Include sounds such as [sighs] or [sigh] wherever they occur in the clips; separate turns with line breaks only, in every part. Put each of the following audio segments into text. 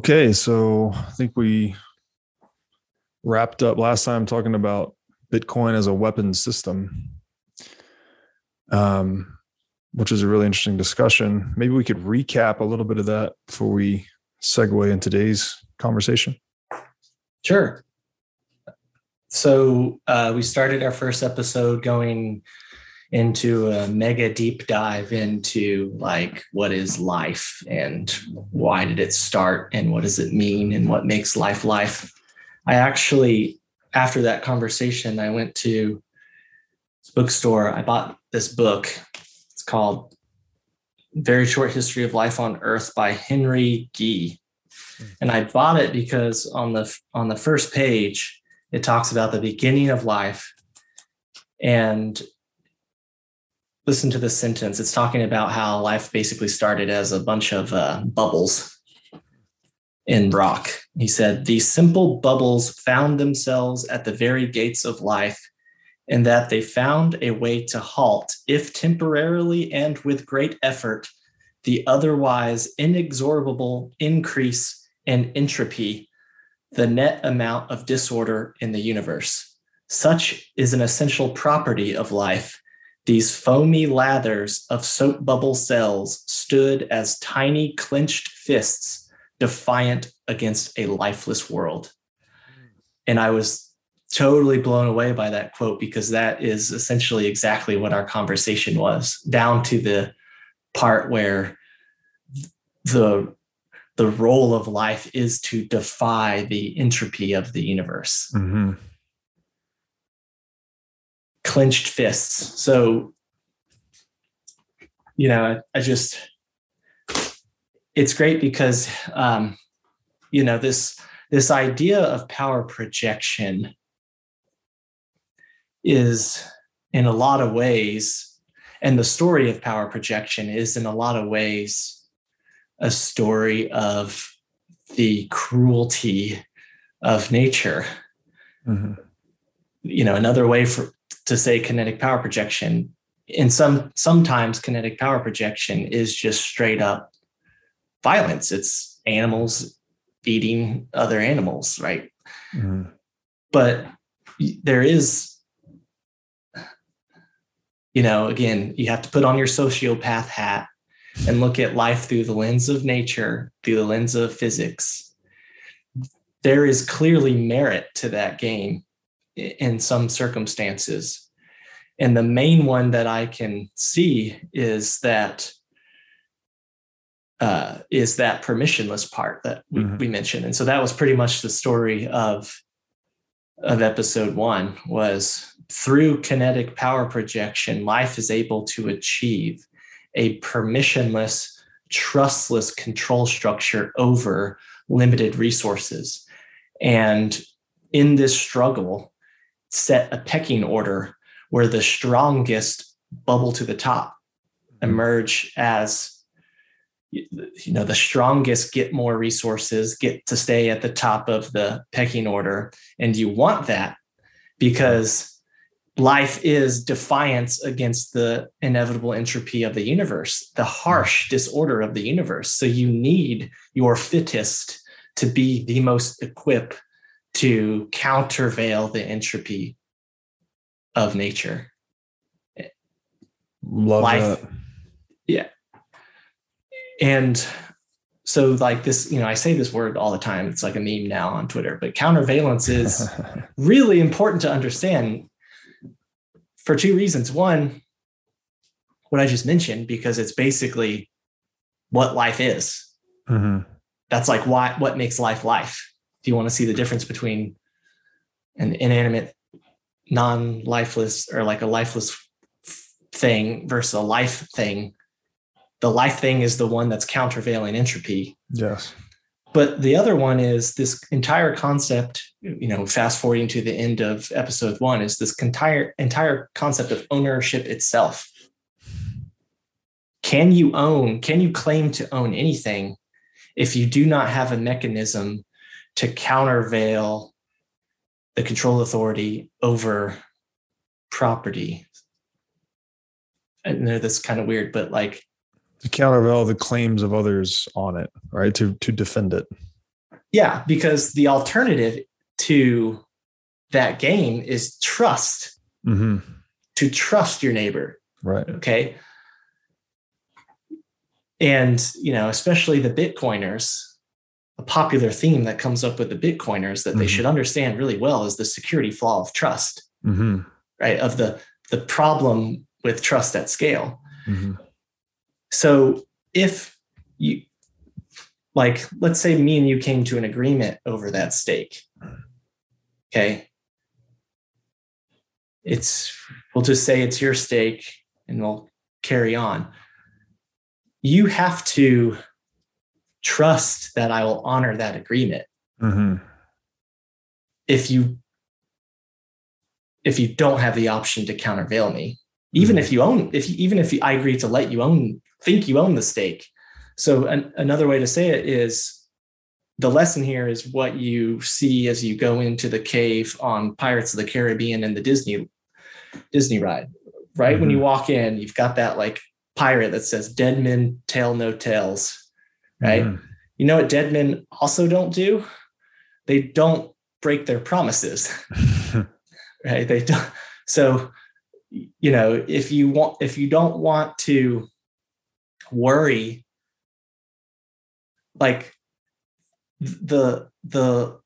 Okay, so I think we wrapped up last time talking about Bitcoin as a weapon system, um, which is a really interesting discussion. Maybe we could recap a little bit of that before we segue in today's conversation.
Sure. So uh, we started our first episode going into a mega deep dive into like what is life and why did it start and what does it mean and what makes life life. I actually, after that conversation, I went to bookstore. I bought this book. It's called Very Short History of Life on Earth by Henry Gee. And I bought it because on the on the first page, it talks about the beginning of life and listen to this sentence. It's talking about how life basically started as a bunch of uh, bubbles in rock. He said, These simple bubbles found themselves at the very gates of life, and that they found a way to halt, if temporarily and with great effort, the otherwise inexorable increase in entropy, the net amount of disorder in the universe. Such is an essential property of life these foamy lathers of soap bubble cells stood as tiny clenched fists, defiant against a lifeless world. And I was totally blown away by that quote because that is essentially exactly what our conversation was, down to the part where the the role of life is to defy the entropy of the universe. Mm-hmm clenched fists. So, you know, I just, it's great because, um, you know, this, this idea of power projection is in a lot of ways, and the story of power projection is in a lot of ways a story of the cruelty of nature. Mm-hmm. You know, another way for to say kinetic power projection. And some sometimes kinetic power projection is just straight up violence. It's animals eating other animals, right? Mm-hmm. But there is, you know, again, you have to put on your sociopath hat and look at life through the lens of nature, through the lens of physics. There is clearly merit to that game in some circumstances. And the main one that I can see is that uh, is that permissionless part that we, mm-hmm. we mentioned. And so that was pretty much the story of of episode one was through kinetic power projection, life is able to achieve a permissionless, trustless control structure over limited resources. And in this struggle, set a pecking order where the strongest bubble to the top mm-hmm. emerge as you know the strongest get more resources get to stay at the top of the pecking order. And you want that because life is defiance against the inevitable entropy of the universe the harsh disorder of the universe. So you need your fittest to be the most equipped to countervail the entropy of nature.
Love Life, that.
Yeah. And so like this, you know, I say this word all the time. It's like a meme now on Twitter, but countervalence is [laughs] really important to understand for two reasons. One, what I just mentioned, because it's basically what life is. Mm-hmm. That's like why what makes life life. If you want to see the difference between an inanimate non-lifeless or like a lifeless thing versus a life thing? The life thing is the one that's countervailing entropy.
Yes.
But the other one is this entire concept you know fast forwarding to the end of episode one is this entire entire concept of ownership itself. Can you own can you claim to own anything if you do not have a mechanism to countervail the control authority over property. I know that's kind of weird, but like
to countervail the claims of others on it, right? To to defend it.
Yeah, because the alternative to that game is trust.
Mm-hmm.
To trust your neighbor.
Right.
Okay. And you know, especially the Bitcoiners, a popular theme that comes up with the Bitcoiners that they
Mhm.
should understand really well is the security flaw of trust,
Mm-hmm.
right? Of the the problem with trust at scale.
Mm-hmm.
So if you like, let's say me and you came to an agreement over that stake. Okay. It's we'll just say it's your stake and we'll carry on. You have to trust that I will honor that agreement.
Mm-hmm.
If you if you don't have the option to countervail me, even if you own, if you, even if you, I agree to let you own, think you own the stake. So an, another way to say it is the lesson here is what you see as you go into the cave on Pirates of the Caribbean and the Disney Disney ride. Right when you walk in, you've got that like pirate that says "Dead men tell no tales." Right.
Mhm.
You know what dead men also don't do? They don't break their promises [laughs] right they don't so you know if you want if you don't want to worry like the the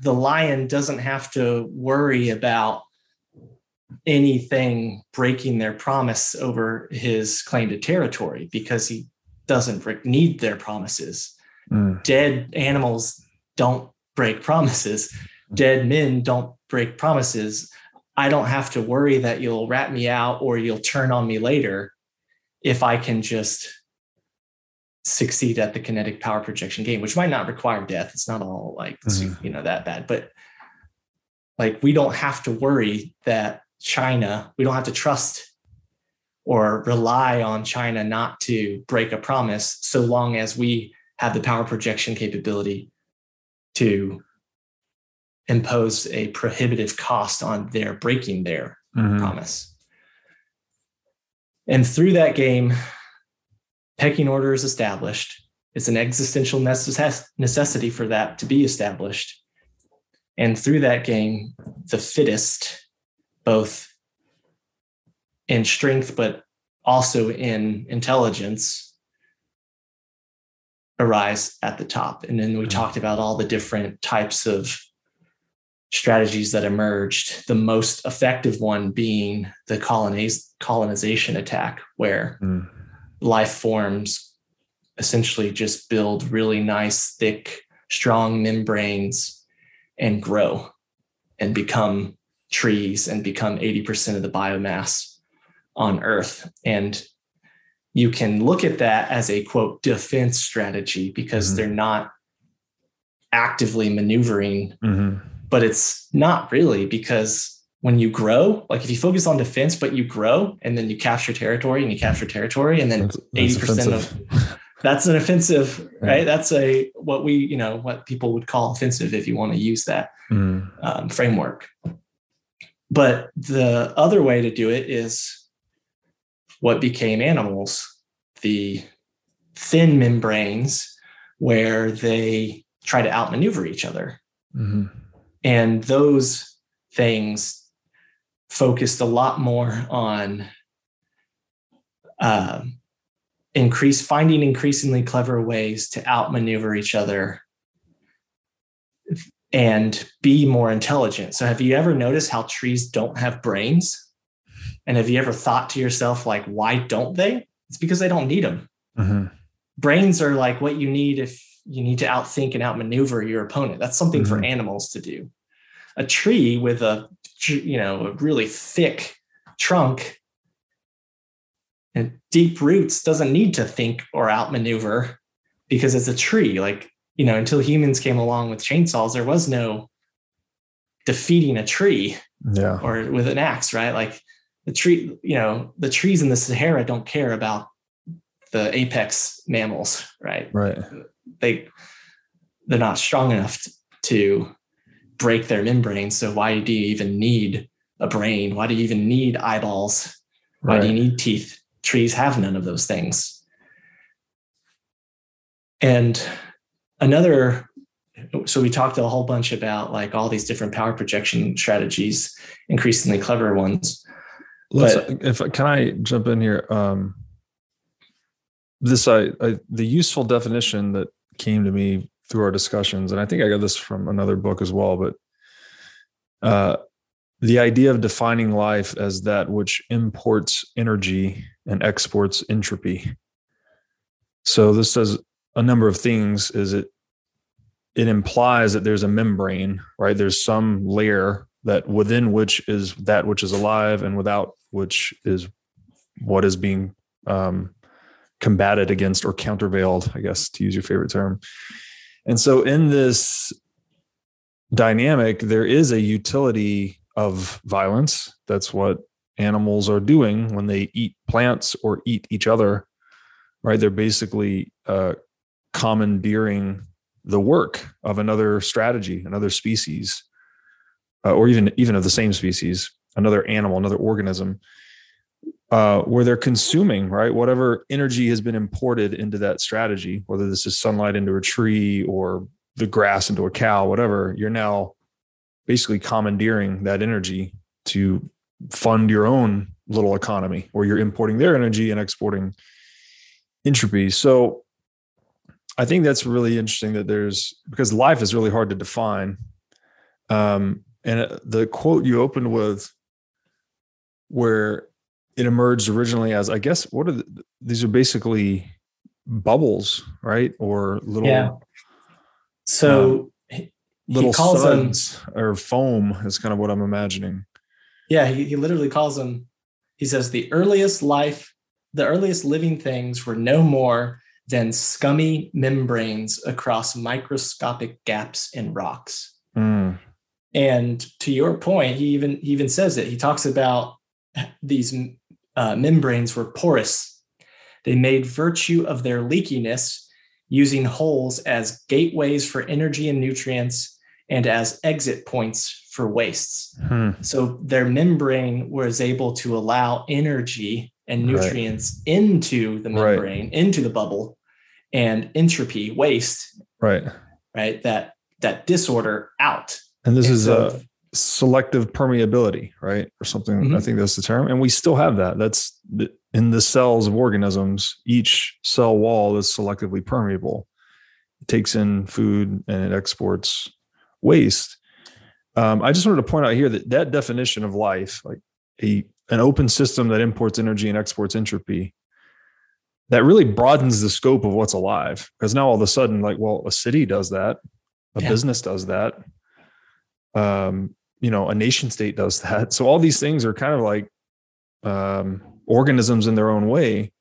the lion doesn't have to worry about anything breaking their promise over his claim to territory because he doesn't need their promises
Mm.
dead animals don't break promises dead men don't break promises i don't have to worry that you'll rat me out or you'll turn on me later if i can just succeed at the kinetic power projection game which might not require death it's not all like
Mhm.
you know that bad but like we don't have to worry that china we don't have to trust or rely on china not to break a promise so long as we have the power projection capability to impose a prohibitive cost on their breaking their
Mhm.
promise. And through that game, pecking order is established. It's an existential necessity for that to be established. And through that game, the fittest, both in strength, but also in intelligence, arise at the top. And then we
Mhm.
talked about all the different types of strategies that emerged, the most effective one being the coloniz- colonization attack, where
Mm.
life forms essentially just build really nice, thick, strong membranes and grow and become trees and become 80% of the biomass on Earth. And you can look at that as a quote defense strategy because
Mhm.
they're not actively maneuvering
Mhm.
but it's not really because when you grow, like if you focus on defense, but you grow and then you capture territory and you capture territory, and then
that's
80% of [laughs] that's an offensive,
Yeah.
right? That's a what we, you know, what people would call offensive if you want to use that
Mm.
um, framework. But the other way to do it is what became animals, the thin membranes where they try to outmaneuver each other.
Mhm.
And those things focused a lot more on um, increase finding increasingly clever ways to outmaneuver each other and be more intelligent. So have you ever noticed how trees don't have brains? And have you ever thought to yourself, like, why don't they? It's because they don't need them.
Mhm.
Brains are like what you need if you need to outthink and outmaneuver your opponent. That's something for
Mhm.
animals to do. A tree with a you know a really thick trunk and deep roots doesn't need to think or outmaneuver because it's a tree. Like you know, until humans came along with chainsaws, there was no defeating a tree
Yeah.
or with an axe, right? Like the tree, you know, the trees in the Sahara don't care about the apex mammals, right?
Right.
They they're not strong enough to break their membrane. So why do you even need a brain? Why do you even need eyeballs? Why do you need teeth? Trees have none of those things. And another so we talked a whole bunch about like all these different power projection strategies, increasingly clever ones.
Let's, but, if can I jump in here? Um, this I, I the useful definition that came to me through our discussions, and I think I got this from another book as well, but uh, the idea of defining life as that which imports energy and exports entropy. So this does a number of things. Is it it implies that there's a membrane, right? There's some layer that within which is that which is alive and without which is what is being um, combated against or countervailed, I guess, to use your favorite term. And so in this dynamic, there is a utility of violence. That's what animals are doing when they eat plants or eat each other, right? They're basically uh, commandeering the work of another strategy, another species, uh, or even even of the same species, another animal, another organism, uh, where they're consuming right whatever energy has been imported into that strategy, whether this is sunlight into a tree or the grass into a cow, whatever. You're now basically commandeering that energy to fund your own little economy, where you're importing their energy and exporting entropy. So I think that's really interesting that there's because life is really hard to define. Um, and uh, the quote you opened with, where it emerged originally as, I guess, what are the, these are basically bubbles, right? Or little,
yeah. So
um, little suds them, or foam is kind of what I'm imagining.
Yeah, he, he literally calls them. He says the earliest life, the earliest living things were no more than scummy membranes across microscopic gaps in rocks. Mm. And to your point, he even he even says it. He talks about these uh, membranes were porous. They made virtue of their leakiness, using holes as gateways for energy and nutrients, and as exit points for wastes. Hmm. So their membrane was able to allow energy and nutrients right. into the membrane, right. into the bubble, and entropy waste
right
right that that disorder out
and this and is so, a selective permeability right? Or something mm-hmm. i think that's the term. And we still have that. That's in the cells of organisms each cell wall is selectively permeable. It takes in food and it exports waste. Um, i just wanted to point out here that that definition of life like a an open system that imports energy and exports entropy that really broadens the scope of what's alive. Because now all of a sudden like well a city does that. A yeah. business does that. Um you know a nation state does [laughs] that so all these things are kind of like um organisms in their own way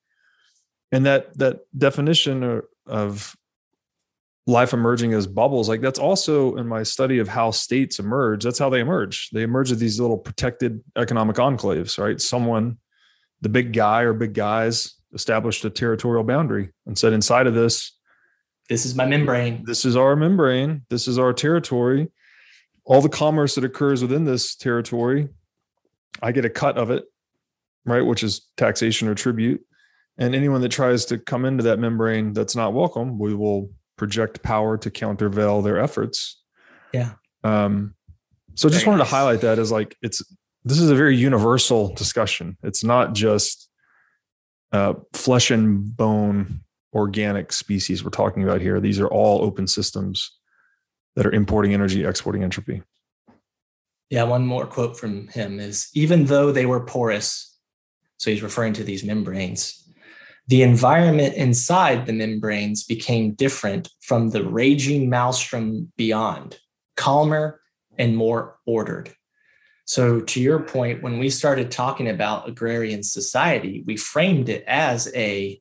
and that that definition of life emerging as bubbles like that's also in my study of how states emerge that's how they emerge they emerge as these little protected economic enclaves right someone the big guy or big guys established a territorial boundary and said, inside of this,
this is my membrane.
This is our membrane. This is our territory. All the commerce that occurs within this territory, I get a cut of it, right? Which is taxation or tribute. And anyone that tries to come into that membrane that's not welcome, we will project power to countervail their efforts.
Yeah.
Um, so just wanted nice. to highlight that as like it's this is a very universal discussion. It's not just uh, flesh and bone organic species we're talking about here. These are all open systems that are importing energy, exporting entropy.
Yeah, one more quote from him is even though they were porous, so he's referring to these membranes, the environment inside the membranes became different from the raging maelstrom beyond, calmer and more ordered. So, to your point, when we started talking about agrarian society, we framed it as a,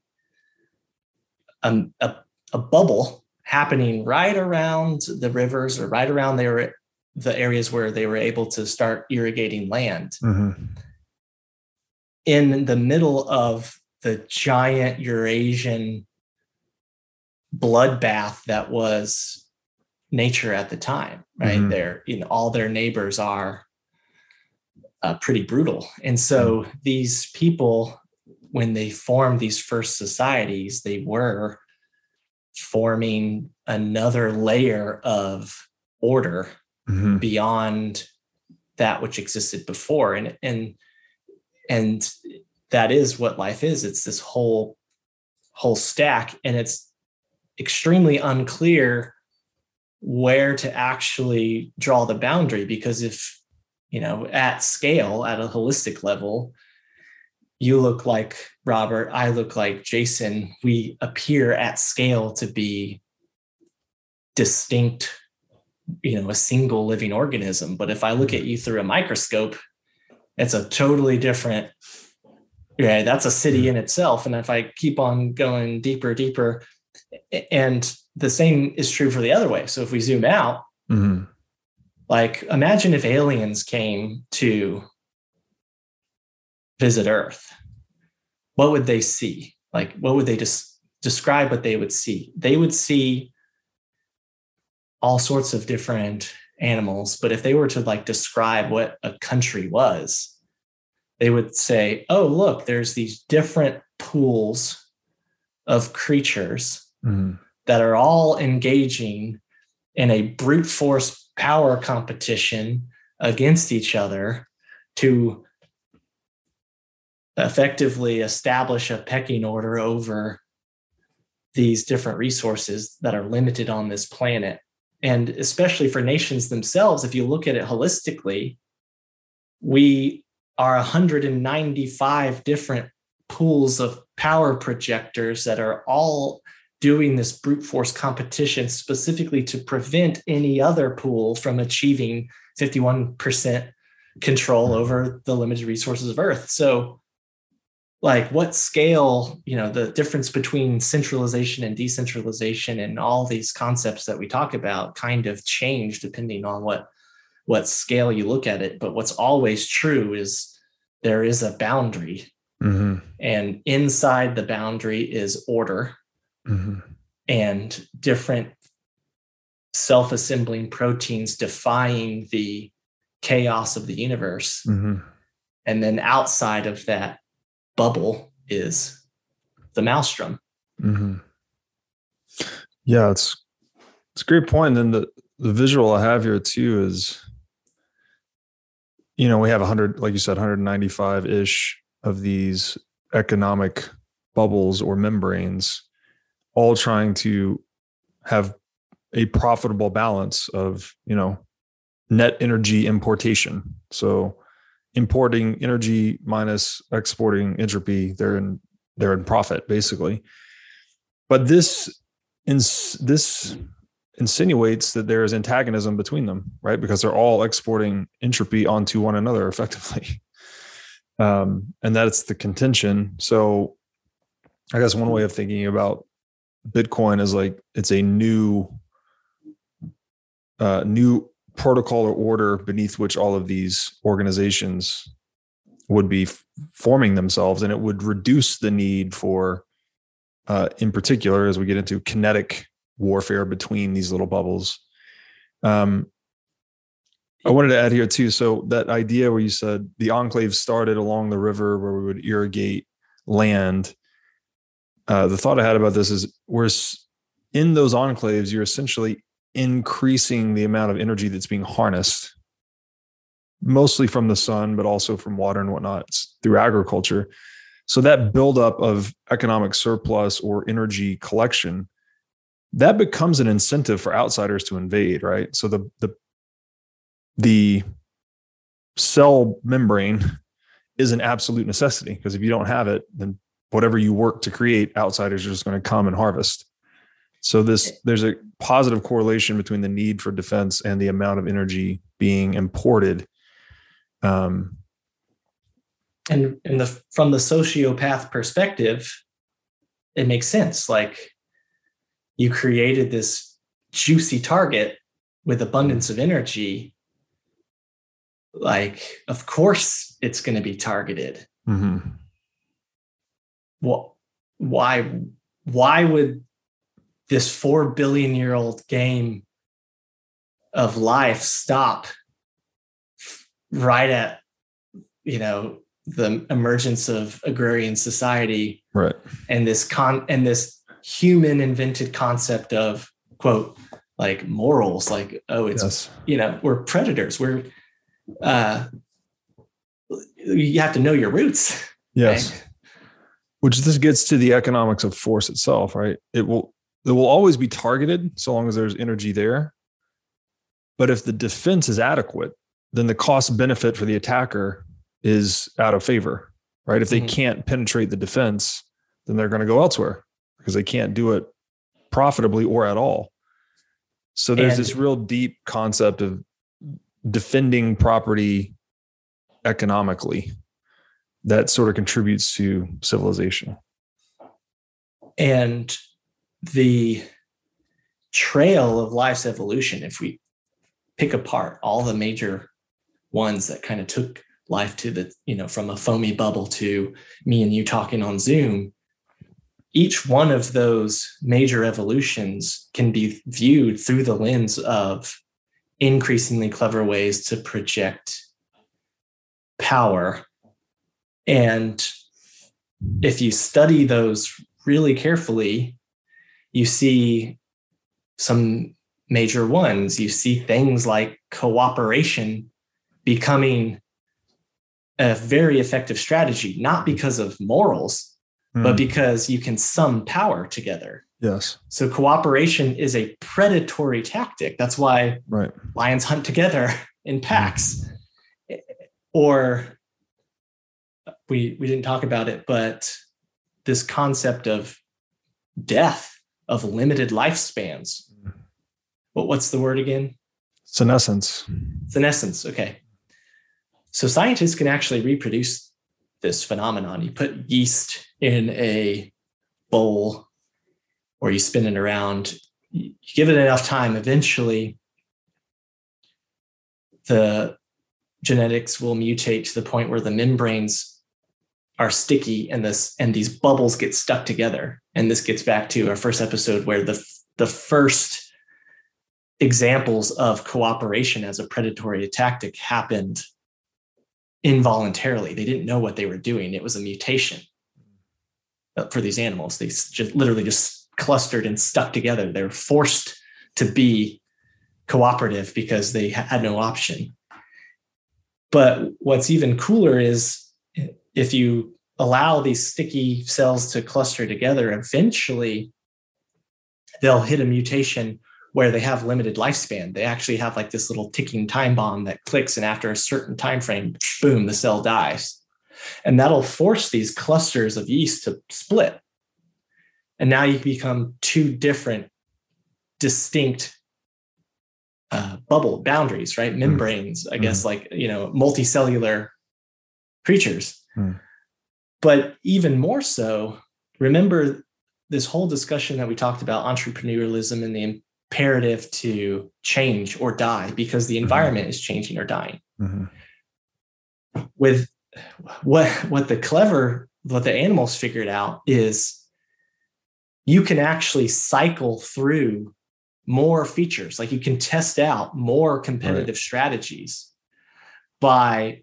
um, a, a bubble happening right around the rivers or right around their, the areas where they were able to start irrigating land. Mm-hmm. In the middle of the giant Eurasian bloodbath that was nature at the time, right? Mm-hmm. There, you know, all their neighbors are uh, pretty brutal. And so mm. these people, when they formed these first societies, they were forming another layer of order
Mhm.
beyond that which existed before. And and and that is what life is. It's this whole whole stack. And it's extremely unclear where to actually draw the boundary because if you know at scale at a holistic level you look like robert i look like jason. We appear at scale to be distinct you know a single living organism. But if i look at you through a microscope it's a totally different yeah that's a city in itself. And if i keep on going deeper deeper and the same is true for the other way. So if we zoom out
Mhm.
like imagine if aliens came to visit earth what would they see like what would they just describe what they would see they would see all sorts of different animals but if they were to like describe what a country was they would say oh look there's these different pools of creatures
Mhm.
that are all engaging in a brute force power competition against each other to effectively establish a pecking order over these different resources that are limited on this planet. And especially for nations themselves, if you look at it holistically, we are 195 different pools of power projectors that are all doing this brute force competition specifically to prevent any other pool from achieving 51% control over the limited resources of earth so like what scale you know the difference between centralization and decentralization and all these concepts that we talk about kind of change depending on what what scale you look at it but what's always true is there is a boundary
Mhm.
and inside the boundary is order
Mhm.
and different self-assembling proteins defying the chaos of the universe
Mhm.
and then outside of that bubble is the maelstrom
hmm Yeah, it's it's a great point. And the the visual I have here too is, you know, we have 100, like you said, 195 ish of these economic bubbles or membranes, all trying to have a profitable balance of, you know, net energy importation. So importing energy minus exporting entropy, they're in they're in profit basically. But this ins- this insinuates that there is antagonism between them, right? Because they're all exporting entropy onto one another [laughs] effectively. Um, and that's the contention. So I guess one way of thinking about Bitcoin is like it's a new uh, new protocol or order beneath which all of these organizations would be forming themselves, and it would reduce the need for, uh, in particular, as we get into kinetic warfare between these little bubbles. Um, I wanted to add here too. So that idea where you said the enclave started along the river where we would irrigate land. Uh, the thought I had about this is we're in those enclaves, you're essentially increasing the amount of energy that's being harnessed, mostly from the sun, but also from water and whatnot through agriculture. So that buildup of economic surplus or energy collection, that becomes an incentive for outsiders to invade, right? So the the the cell membrane is an absolute necessity because if you don't have it, then whatever you work to create, outsiders are just going to come and harvest. So this there's a positive correlation between the need for defense and the amount of energy being imported. Um,
and and the from the sociopath perspective it makes sense like you created this juicy target with abundance of energy like of course it's going to be targeted
mhm.
well why why would this 4 billion year old game of life stop right at you know the emergence of agrarian society
Right.
and this con and this human invented concept of quote like morals like oh it's yes. you know we're predators we're uh you have to know your roots
yes right? [laughs] which this gets to the economics of force itself right it will it will always be targeted so long as there's energy there but if the defense is adequate then the cost benefit for the attacker is out of favor right if they mm-hmm. can't penetrate the defense then they're going to go elsewhere because they can't do it profitably or at all so there's and, this real deep concept of defending property economically that sort of contributes to civilization.
And the trail of life's evolution, if we pick apart all the major ones that kind of took life to the, you know, from a foamy bubble to me and you talking on Zoom, each one of those major evolutions can be viewed through the lens of increasingly clever ways to project power. And if you study those really carefully, you see some major ones. You see things like cooperation becoming a very effective strategy, not because of morals, mm. but because you can sum power together.
Yes.
So cooperation is a predatory tactic. That's why
right.
lions hunt together [laughs] in packs. Mm. Or we we didn't talk about it, but this concept of death, of limited lifespans. But what's the word again?
Senescence.
Senescence. Okay. So scientists can actually reproduce this phenomenon. You put yeast in a bowl or you spin it around, you give it enough time, eventually the genetics will mutate to the point where the membranes are sticky and this and these bubbles get stuck together and this gets back to our first episode where the the first examples of cooperation as a predatory tactic happened involuntarily they didn't know what they were doing it was a mutation for these animals. They just literally just clustered and stuck together. They were forced to be cooperative because they had no option. But what's even cooler is if you allow these sticky cells to cluster together, eventually they'll hit a mutation where they have limited lifespan. They actually have like this little ticking time bomb that clicks, and after a certain time frame, boom, the cell dies. And that'll force these clusters of yeast to split. And now you become two different, distinct uh, bubble boundaries, right? Mm. Membranes, I guess, mm. like, you know, multicellular creatures. Mm. But even more so, remember this whole discussion that we talked about entrepreneurialism and the imperative to change or die because the mm-hmm. environment mm-hmm. is changing or dying. Mm-hmm. With what what the clever what the animals figured out is you can actually cycle through more features like you can test out more competitive right. strategies by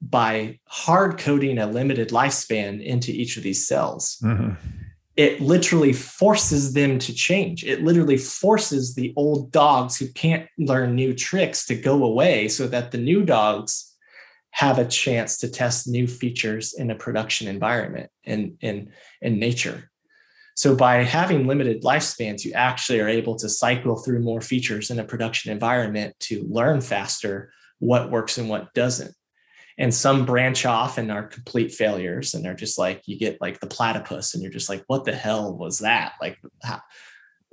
by hard coding a limited lifespan into each of these cells. Mm-hmm. it literally forces them to change. It literally forces the old dogs who can't learn new tricks to go away so that the new dogs have a chance to test new features in a production environment in in in nature. So by having limited lifespans you actually are able to cycle through more features in a production environment to learn faster what works and what doesn't and some branch off and are complete failures and they're just like you get like the platypus and you're just like what the hell was that? Like how,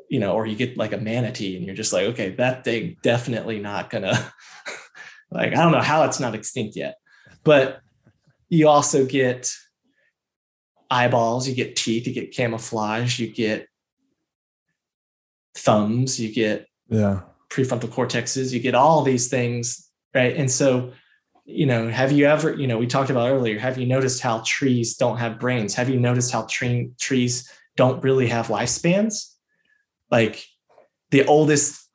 you know or you get like a manatee and you're just like okay that thing definitely not gonna [laughs] Like, I don't know how it's not extinct yet, but you also get eyeballs, you get teeth, you get camouflage, you get thumbs, you get
yeah.
prefrontal cortexes, you get all these things, right? And so, you know, have you ever, you know, we talked about earlier, have you noticed how trees don't have brains? Have you noticed how tree, trees don't really have lifespans? Like the oldest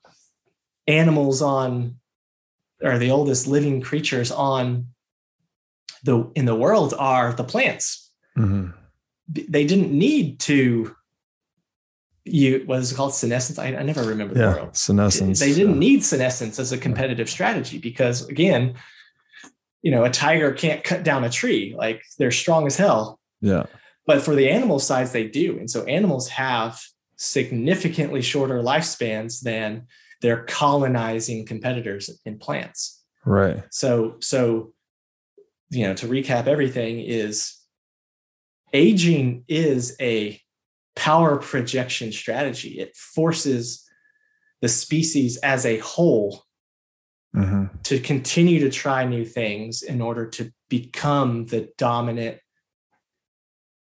animals on or the oldest living creatures on the in the world are the plants. Mm-hmm. They didn't need to you what is it called senescence I, I never remember the
Yeah,
word
senescence.
they didn't
yeah.
need senescence as a competitive strategy because again you know a tiger can't cut down a tree like they're strong as hell.
Yeah,
but for the animal sides they do. And so animals have significantly shorter lifespans than their colonizing competitors in plants.
Right.
so so you know to recap everything is aging is a power projection strategy. It forces the species as a whole
hmm
to continue to try new things in order to become the dominant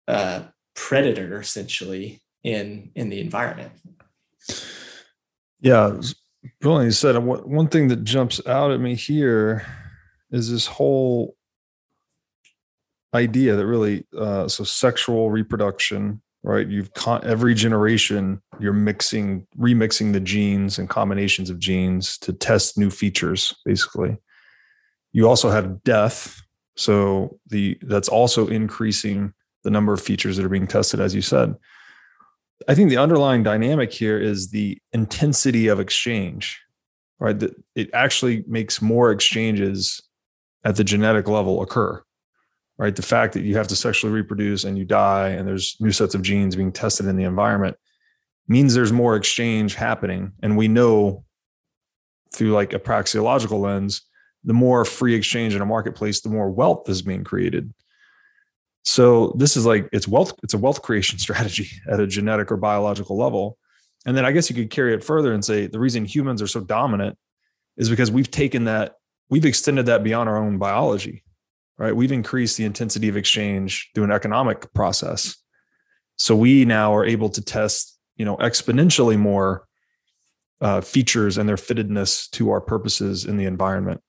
uh, predator essentially in in the environment
Yeah, brilliant. You said one one thing that jumps out at me here is this whole idea that really uh, so sexual reproduction, right? You've con- every generation you're mixing, remixing the genes and combinations of genes to test new features, basically. You also have death, so the that's also increasing the number of features that are being tested, as you said. I think the underlying dynamic here is the intensity of exchange, right? That it actually makes more exchanges at the genetic level occur, right? The fact that you have to sexually reproduce and you die and there's new sets of genes being tested in the environment means there's more exchange happening. And we know through like a praxeological lens, the more free exchange in a marketplace, the more wealth is being created. So this is like it's wealth, it's a wealth creation [laughs] strategy at a genetic or biological level. And then I guess you could carry it further and say the reason humans are so dominant is because we've taken that, we've extended that beyond our own biology, right? We've increased the intensity of exchange through an economic process. So we now are able to test, you know, exponentially more uh, features and their fittedness to our purposes in the environment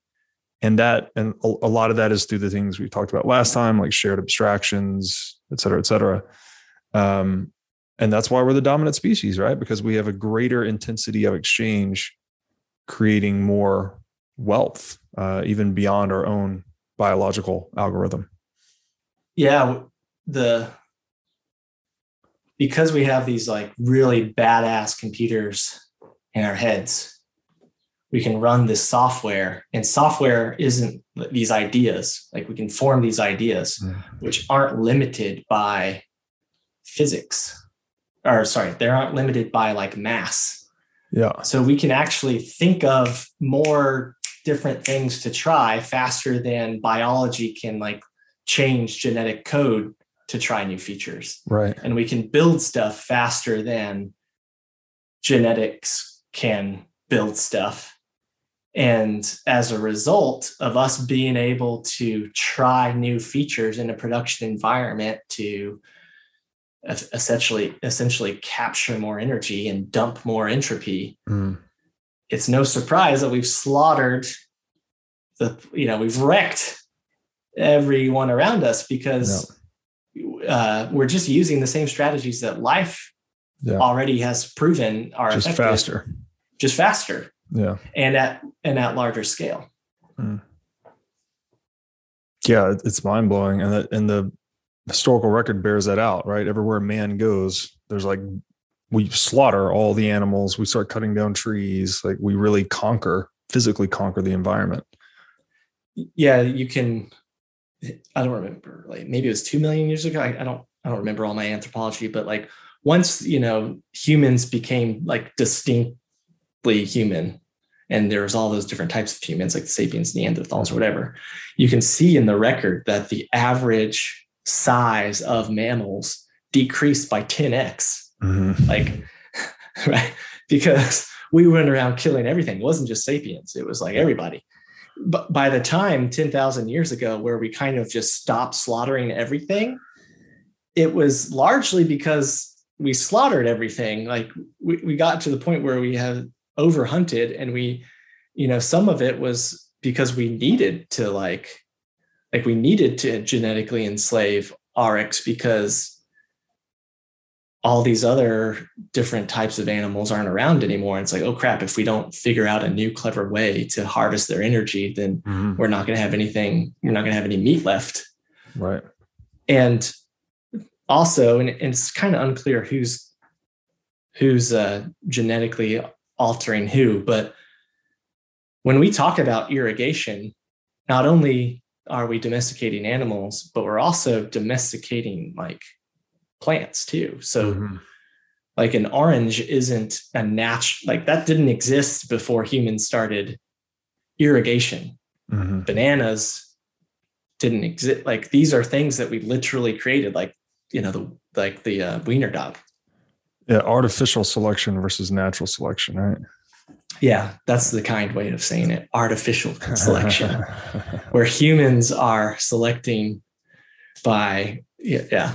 and that and a, lot of that is through the things we talked about last time like shared abstractions et cetera et cetera um, and that's why we're the dominant species right because we have a greater intensity of exchange creating more wealth uh, even beyond our own biological algorithm.
Yeah the because we have these like really badass computers in our heads we can run this software and software isn't these ideas. Like we can form these ideas
Mm.
which aren't limited by physics. Or sorry they aren't limited by like mass.
Yeah.
So we can actually think of more different things to try faster than biology can like change genetic code to try new features.
Right.
And we can build stuff faster than genetics can build stuff. And as a result of us being able to try new features in a production environment to essentially essentially capture more energy and dump more entropy
Mm.
It's no surprise that we've slaughtered the you know we've wrecked everyone around us because uh, we're just using the same strategies that life
Yeah.
already has proven are
just
effective,
faster.
Just faster.
Yeah.
And at and at larger scale.
Yeah it's mind-blowing. And that and the historical record bears that out right? Everywhere man goes there's like we slaughter all the animals we start cutting down trees like we really conquer physically conquer the environment.
Yeah you can i don't remember like maybe it was 2 million years ago I, I don't i don't remember all my anthropology but like once you know humans became like distinctly human and there was all those different types of humans like the sapiens neanderthals or mm-hmm. whatever you can see in the record that the average size of mammals decreased by 10x Mm-hmm. like [laughs] right? Because we went around killing everything. It wasn't just sapiens. It was like everybody. But by the time 10,000 years ago where we kind of just stopped slaughtering everything it was largely because we slaughtered everything. Like we, we got to the point where we have overhunted and we you know some of it was because we needed to like like we needed to genetically enslave aurochs because all these other different types of animals aren't around anymore. It's like, oh crap, if we don't figure out a new clever way to harvest their energy, then
Mhm.
we're not going to have anything, we're not going to have any meat left.
right
And also, and, and it's kind of unclear who's who's uh, genetically altering who. But when we talk about irrigation, not only are we domesticating animals, but we're also domesticating like plants too. So, mm-hmm. like an orange isn't a natural, like that didn't exist before humans started irrigation. Mm-hmm. Bananas didn't exist. Like these are things that we literally created, like, you know, the, like the uh, wiener dog.
Yeah. Artificial selection versus natural selection, right?
Yeah, that's the kind way of saying it. Artificial [laughs] selection, where humans are selecting by, yeah, yeah.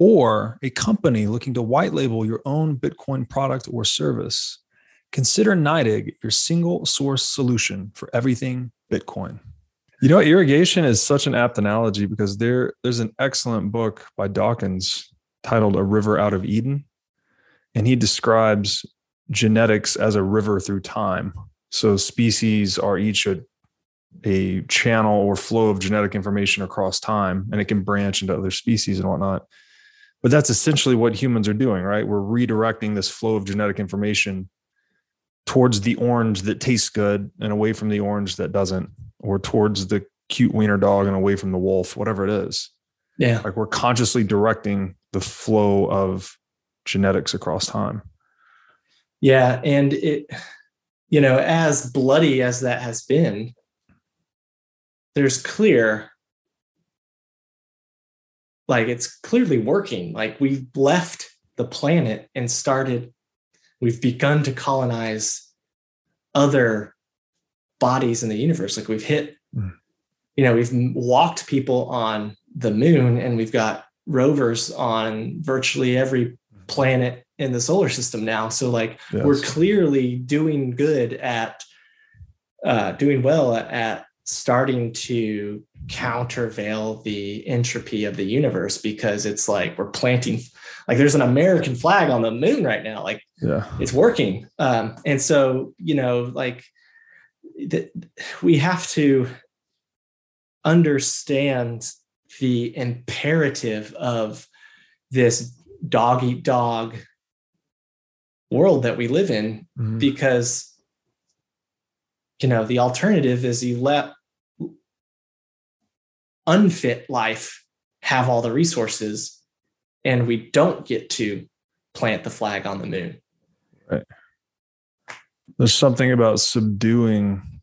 or a company looking to white label your own Bitcoin product or service, Consider NYDIG your single source solution for everything Bitcoin. You know, irrigation is such an apt analogy because there, there's an excellent book by Dawkins titled A River Out of Eden. And he describes genetics as a river through time. So species are each a, a channel or flow of genetic information across time, and it can branch into other species and whatnot. But that's essentially what humans are doing, right? We're redirecting this flow of genetic information towards the orange that tastes good and away from the orange that doesn't, or towards the cute wiener dog and away from the wolf, whatever it is.
Yeah.
Like we're consciously directing the flow of genetics across time.
Yeah. And it, you know, as bloody as that has been, there's clear, like it's clearly working. Like we've left the planet and started we've begun to colonize other bodies in the universe. Like we've hit, mm. you know, we've walked people on the moon and we've got rovers on virtually every planet in the solar system now. So like yes. we're clearly doing good at uh, doing well at starting to countervail the entropy of the universe because it's like we're planting like there's an American flag on the moon right now. Like
yeah,
it's working. Um, and so, you know, like we have to understand the imperative of this dog eat dog world that we live in mm-hmm. because you know the alternative is you let unfit life have all the resources and we don't get to plant the flag on the moon.
Right. There's something about subduing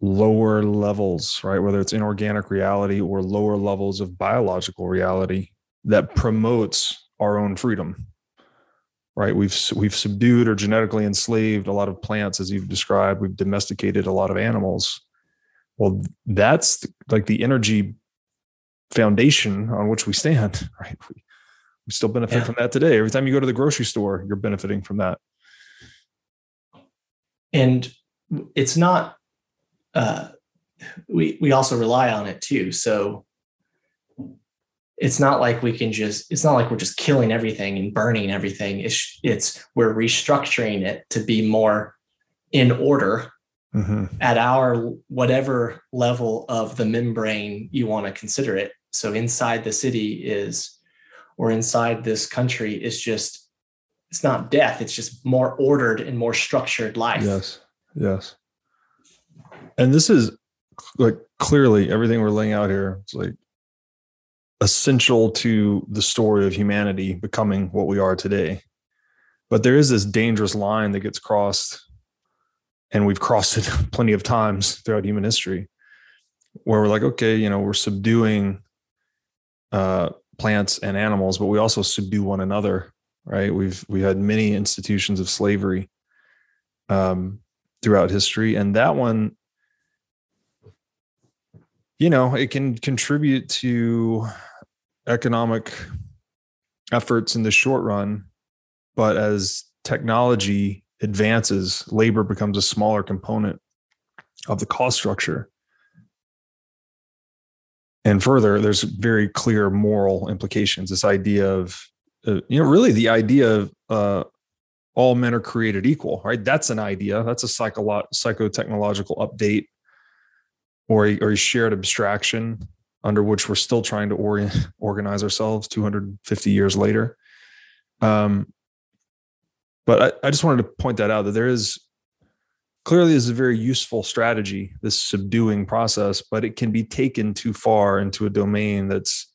lower levels, right? Whether it's inorganic reality or lower levels of biological reality that promotes our own freedom. Right? We've we've subdued or genetically enslaved a lot of plants as you've described. We've domesticated a lot of animals. Well, that's like the energy foundation on which we stand, [laughs] right? We, we still benefit yeah. from that today. Every time you go to the grocery store, you're benefiting from that.
And it's not, uh, we, we also rely on it too. So it's not like we can just, it's not like we're just killing everything and burning everything. It's, it's we're restructuring it to be more in order mm-hmm. at our whatever level of the membrane you want to consider it. So inside the city is or inside this country is just it's not death it's just more ordered and more structured life.
Yes yes. And this is like clearly everything we're laying out here it's like essential to the story of humanity becoming what we are today. But there is this dangerous line that gets crossed and we've crossed it [laughs] plenty of times throughout human history where we're like okay you know we're subduing uh, plants and animals but we also subdue one another right? We've we've had many institutions of slavery um, throughout history. And that one you know it can contribute to economic efforts in the short run but as technology advances, labor becomes a smaller component of the cost structure. And further, there's very clear moral implications. This idea of, uh, you know, really the idea of uh, all men are created equal, right? That's an idea. That's a psycholo- psychotechnological update or a, or a shared abstraction under which we're still trying to orient, organize ourselves 250 years later. Um, but I, I just wanted to point that out that there is clearly is a very useful strategy, this subduing process, but it can be taken too far into a domain that's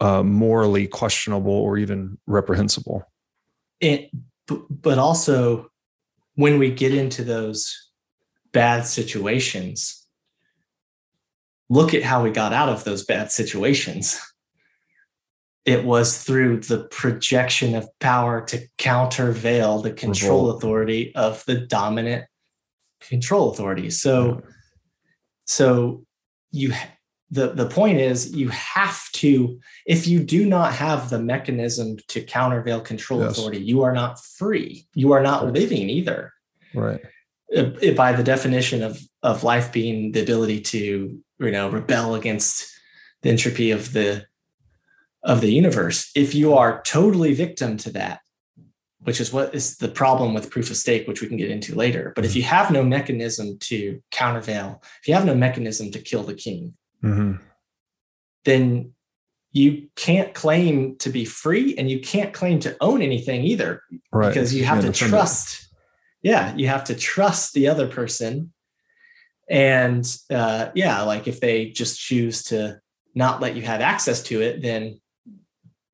uh, morally questionable or even reprehensible.
It, but also when we get into those bad situations, look at how we got out of those bad situations it was through the projection of power to countervail the mhm. control Revolt. authority of the dominant control authority. So, yeah. so you the the point is you have to if you do not have the mechanism to countervail control yes. authority, you are not free. You are not living either.
Right.
Uh, uh, by the definition of of life being the ability to you know rebel against the entropy of the of the universe. If you are totally victim to that, which is what is the problem with proof of stake, which we can get into later. But if mm-hmm. you have no mechanism to countervail, if you have no mechanism to kill the king, mm-hmm. then you can't claim to be free and you can't claim to own anything either right. because you have yeah, to trust. Yeah, you have to trust the other person. And uh, yeah, like if they just choose to not let you have access to it, then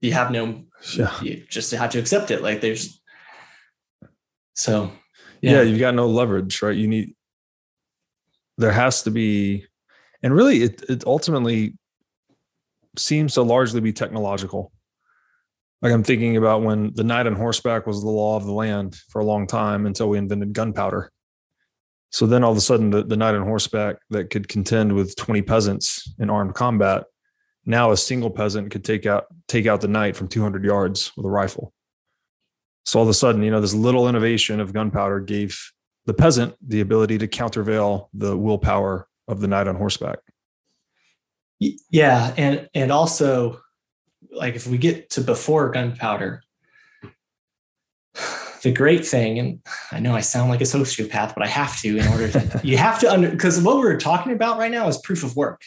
you have no yeah. you just have to accept it like there's so
yeah. yeah you've got no leverage right you need there has to be and really it, it ultimately seems to largely be technological like i'm thinking about when the knight on horseback was the law of the land for a long time until we invented gunpowder so then all of a sudden the, the knight on horseback that could contend with 20 peasants in armed combat now a single peasant could take out take out the knight from 200 yards with a rifle. So all of a sudden, you know, this little innovation of gunpowder gave the peasant the ability to countervail the willpower of the knight on horseback.
Yeah, and and also like if we get to before gunpowder, [sighs] the great thing, and I know I sound like a sociopath, but I have to in order to, [laughs] you have to under because what we're talking about right now is proof of work.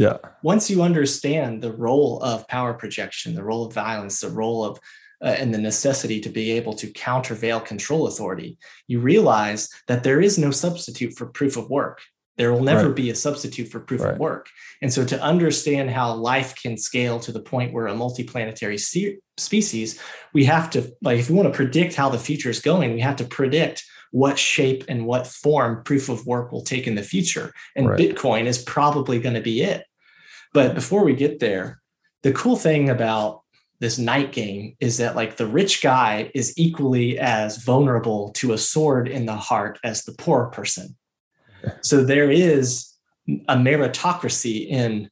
Yeah.
Once you understand the role of power projection, the role of violence, the role of uh, and the necessity to be able to countervail control authority, you realize that there is no substitute for proof of work. There will never right. be a substitute for proof right. of work. And so, to understand how life can scale to the point where a multiplanetary se- species, we have to, like, if we want to predict how the future is going, we have to predict what shape and what form proof of work will take in the future. And right. Bitcoin is probably going to be it. But before we get there, the cool thing about this knight game is that like the rich guy is equally as vulnerable to a sword in the heart as the poor person. [laughs] So there is a meritocracy in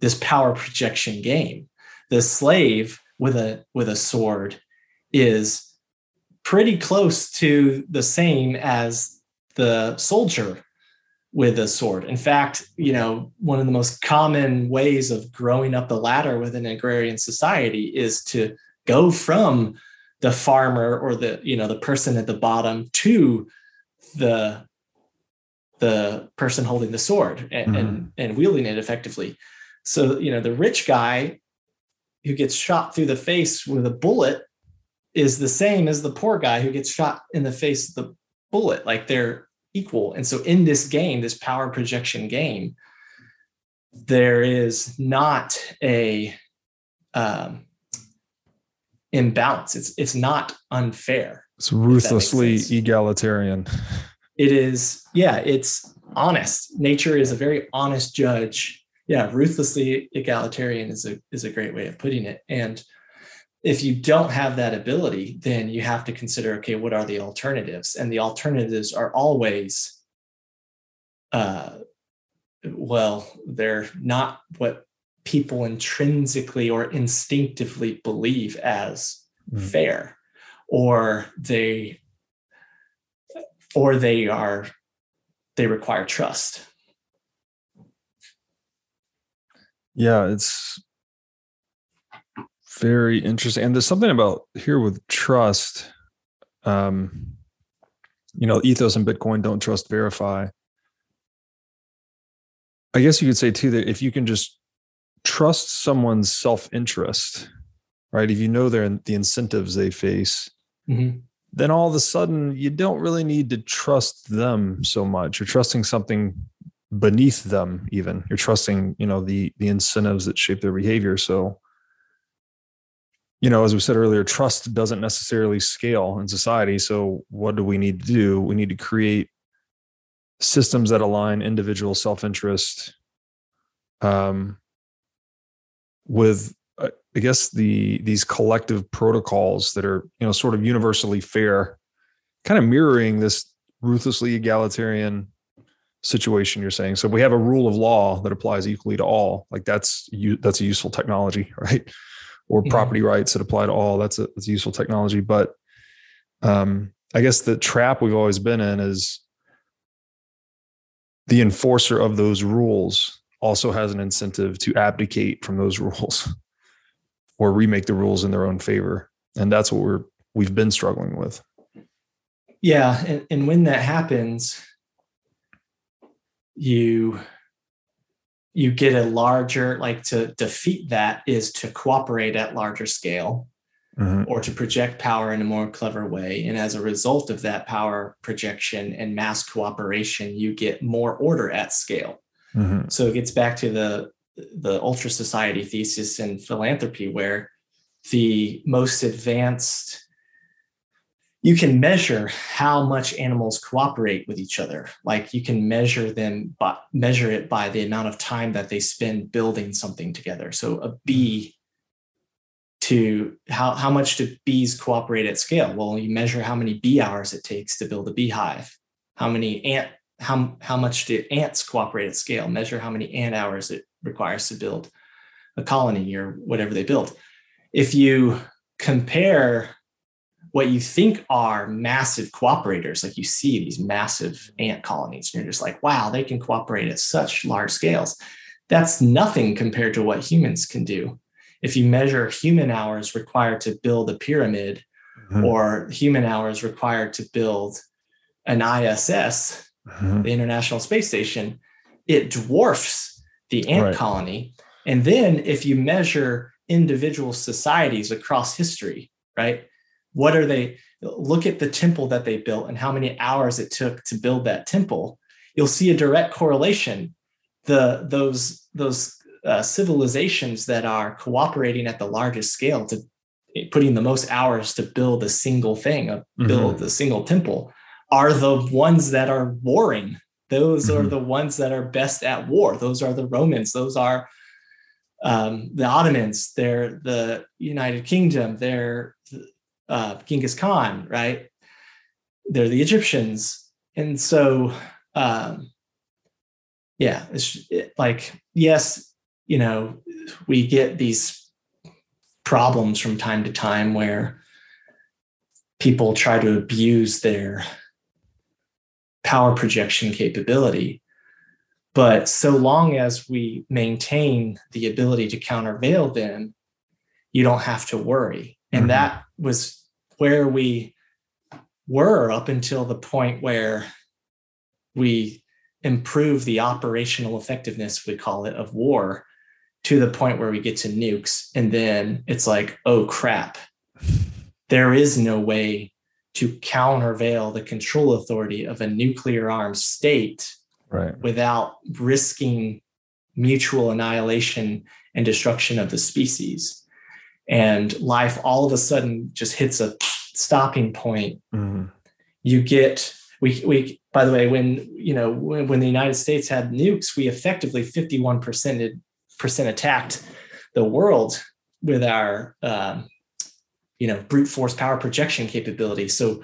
this power projection game. The slave with a with a sword is pretty close to the same as the soldier with a sword. In fact, you know, one of the most common ways of growing up the ladder within an agrarian society is to go from the farmer or the, you know, the person at the bottom to the the person holding the sword and, mm-hmm. and, and wielding it effectively. So, you know, the rich guy who gets shot through the face with a bullet is the same as the poor guy who gets shot in the face with the bullet. Like they're equal. And so in this game, this power projection game, there is not a um, imbalance. It's it's not unfair.
It's ruthlessly egalitarian.
It is, yeah, it's honest. Nature is a very honest judge. Yeah, ruthlessly egalitarian is a is a great way of putting it. And if you don't have that ability, then you have to consider okay, what are the alternatives? And the alternatives are always uh well, they're not what people intrinsically or instinctively believe as mm. fair or they or they are they require trust
yeah it's very interesting. And there's something about here with trust um you know ethos and bitcoin don't trust verify. I guess you could say too that if you can just trust someone's self-interest right if you know they're the incentives they face mm-hmm. then all of a sudden you don't really need to trust them so much. You're trusting something beneath them even. You're trusting you know the the incentives that shape their behavior. So you know as we said earlier trust doesn't necessarily scale in society so what do we need to do we need to create systems that align individual self-interest um, with uh, I guess the these collective protocols that are you know sort of universally fair, kind of mirroring this ruthlessly egalitarian situation you're saying. So we have a rule of law that applies equally to all. Like that's you that's a useful technology, [laughs] right? Or yeah. property rights that apply to all. That's a, that's a useful technology. But um, I guess the trap we've always been in is the enforcer of those rules also has an incentive to abdicate from those [laughs] rules or remake the rules in their own favor and that's what we're we've been struggling with
yeah and, and when that happens you you get a larger like to defeat that is to cooperate at larger scale mm-hmm. or to project power in a more clever way and as a result of that power projection and mass cooperation you get more order at scale Mm-hmm. So it gets back to the the ultra society thesis in philanthropy, where the most advanced you can measure how much animals cooperate with each other. Like you can measure them but measure it by the amount of time that they spend building something together. So a hmm. bee to how, how much do bees cooperate at scale? Well you measure how many bee hours it takes to build a beehive. How many ant how, how much do ants cooperate at scale, measure how many ant hours it requires to build a colony or whatever they build. If you compare what you think are massive cooperators, like you see these massive ant colonies, and you're just like, wow, they can cooperate at such large scales. That's nothing compared to what humans can do. If you measure human hours required to build a pyramid mm-hmm. or human hours required to build an ISS, mm-hmm. the International Space Station, it dwarfs the ant right. colony. And then if you measure individual societies across history, right? What are they? Look at the temple that they built and how many hours it took to build that temple. You'll see a direct correlation. The those those uh, civilizations that are cooperating at the largest scale to putting the most hours to build a single thing, a, build mm-hmm. a single temple, are the ones that are warring. Those mm-hmm. are the ones that are best at war. Those are the Romans. Those are um, the Ottomans. They're the United Kingdom. They're uh, Genghis Khan, right? They're the Egyptians. And so, um, yeah, it's it, like, yes, you know, we get these problems from time to time where people try to abuse their power projection capability. But so long as we maintain the ability to countervail them, you don't have to worry. And mm-hmm. that was where we were up until the point where we improve the operational effectiveness, we call it, of war to the point where we get to nukes. And then it's like, oh crap, there is no way to countervail the control authority of a nuclear armed state
right.
without risking mutual annihilation and destruction of the species. And life all of a sudden just hits a stopping point,
Mm-hmm.
you get we we by the way when you know when, when the United States had nukes, we effectively 51 percent percent attacked the world with our um, you know brute force power projection capability. So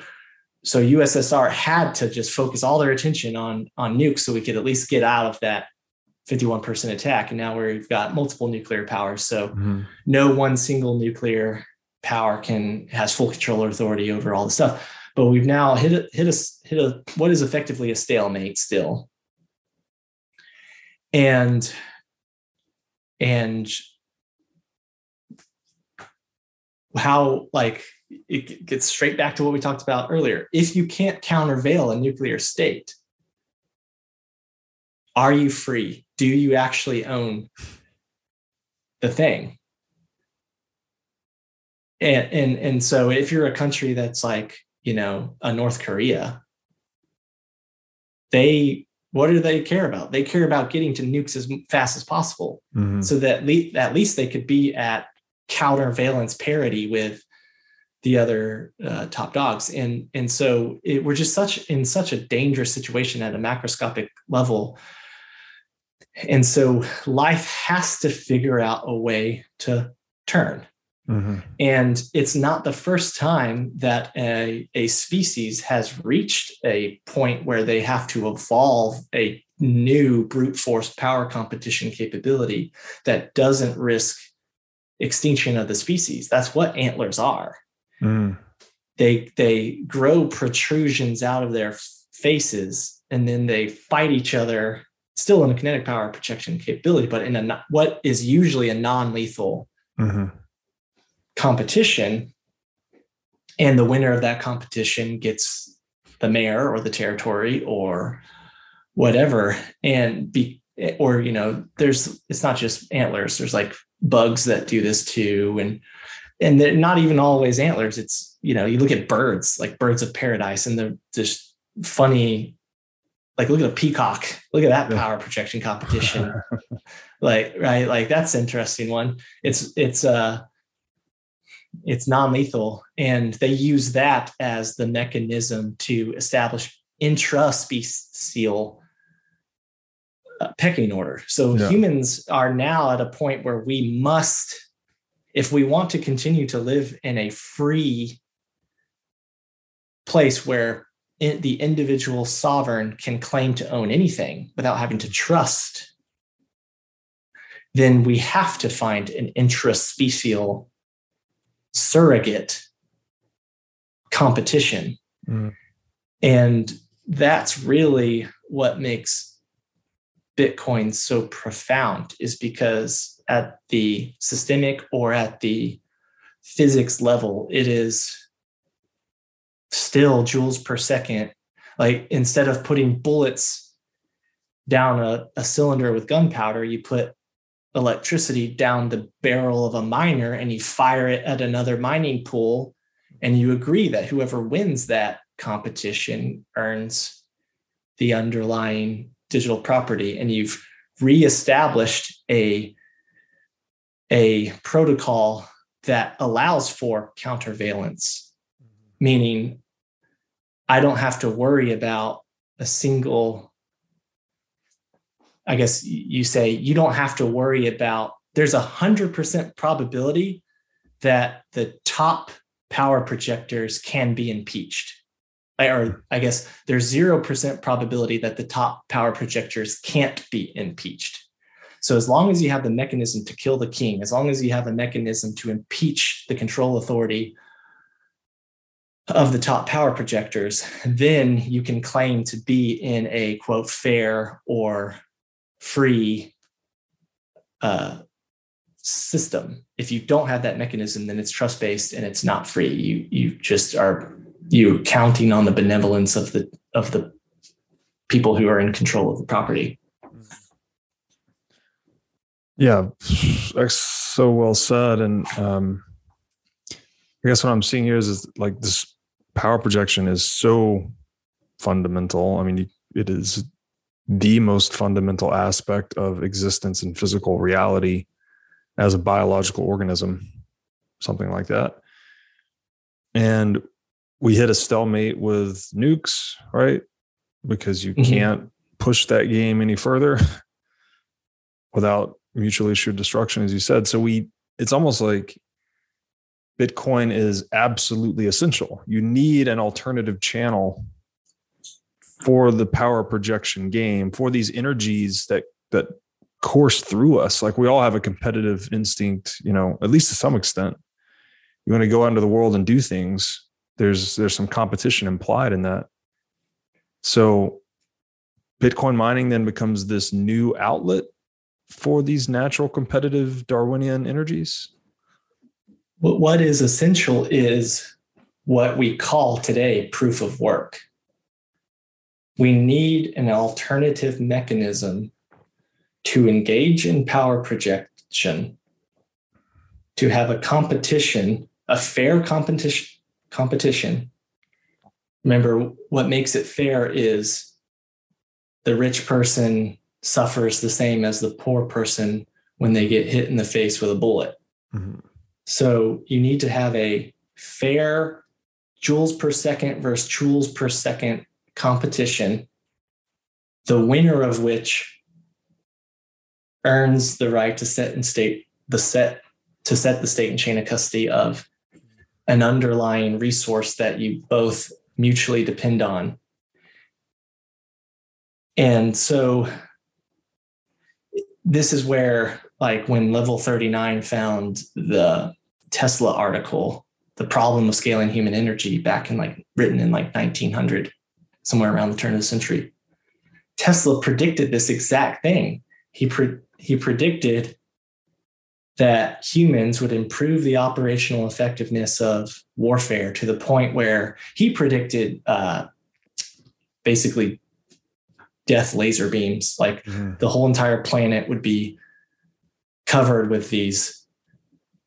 so USSR had to just focus all their attention on on nukes so we could at least get out of that 51% attack. And now we've got multiple nuclear powers. So
Mm-hmm.
no one single nuclear power can has full control or authority over all the stuff. But we've now hit a hit a hit a what is effectively a stalemate still. And and how like it gets straight back to what we talked about earlier. If you can't countervail a nuclear state, are you free? Do you actually own the thing? And and and so if you're a country that's like, you know, a North Korea, they what do they care about? They care about getting to nukes as fast as possible
Mm-hmm.
so that le- at least they could be at countervalence parity with the other uh, top dogs and and so it, we're just such in such a dangerous situation at a macroscopic level and so life has to figure out a way to turn
Mm-hmm.
and it's not the first time that a, a species has reached a point where they have to evolve a new brute force power competition capability that doesn't risk extinction of the species. That's what antlers are.
Mm-hmm.
They they grow protrusions out of their faces and then they fight each other still in a kinetic power projection capability, but in a what is usually a non-lethal
Mm-hmm.
competition and the winner of that competition gets the mayor or the territory or whatever and be or you know there's it's not just antlers there's like bugs that do this too and and they're not even always antlers it's you know you look at birds like birds of paradise and they're just funny like look at a peacock look at that power projection competition. [laughs] Like right? Like that's an interesting one. It's it's uh it's non-lethal and they use that as the mechanism to establish intraspecial uh, pecking order. So
Yeah.
humans are now at a point where we must if we want to continue to live in a free place where in, the individual sovereign can claim to own anything without having to trust then we have to find an intraspecial surrogate competition.
Mm.
And that's really what makes Bitcoin so profound, is because at the systemic or at the physics level, it is still joules per second. Like instead of putting bullets down a, a cylinder with gunpowder, you put electricity down the barrel of a miner and you fire it at another mining pool and you agree that whoever wins that competition earns the underlying digital property and you've reestablished a a protocol that allows for countervalence meaning i don't have to worry about a single I guess you say you don't have to worry about there's a hundred percent probability that the top power projectors can be impeached. Or I guess there's zero percent probability that the top power projectors can't be impeached. So as long as you have the mechanism to kill the king, as long as you have a mechanism to impeach the control authority of the top power projectors, then you can claim to be in a quote fair or free uh, system. If you don't have that mechanism, then it's trust based and it's not free. You you just are you counting on the benevolence of the of the people who are in control of the property.
Yeah, that's so well said. And um, I guess what I'm seeing here is, is like this power projection is so fundamental. I mean, it is the most fundamental aspect of existence and physical reality as a biological organism. something like that. And we hit a stalemate with nukes, right? Because you mm-hmm. can't push that game any further [laughs] without mutually assured destruction, as you said. So we, it's almost like Bitcoin is absolutely essential. You need an alternative channel for the power projection game, for these energies that that course through us. Like we all have a competitive instinct, you know, at least to some extent. You want to go out into the world and do things. There's there's some competition implied in that. So Bitcoin mining then becomes this new outlet for these natural competitive Darwinian energies?
What is essential is what we call today proof of work. We need an alternative mechanism to engage in power projection, to have a competition, a fair competition. Competition. Remember, what makes it fair is the rich person suffers the same as the poor person when they get hit in the face with a bullet. Mm-hmm. So you need to have a fair joules per second versus joules per second competition, the winner of which earns the right to set and state the set to set the state and chain of custody of an underlying resource that you both mutually depend on. And so this is where like when level 39 found the tesla article the problem of scaling human energy back in like written in like 1900 somewhere around the turn of the century tesla predicted this exact thing he pre- he predicted that humans would improve the operational effectiveness of warfare to the point where he predicted uh, basically death laser beams. Like mm-hmm. the whole entire planet would be covered with these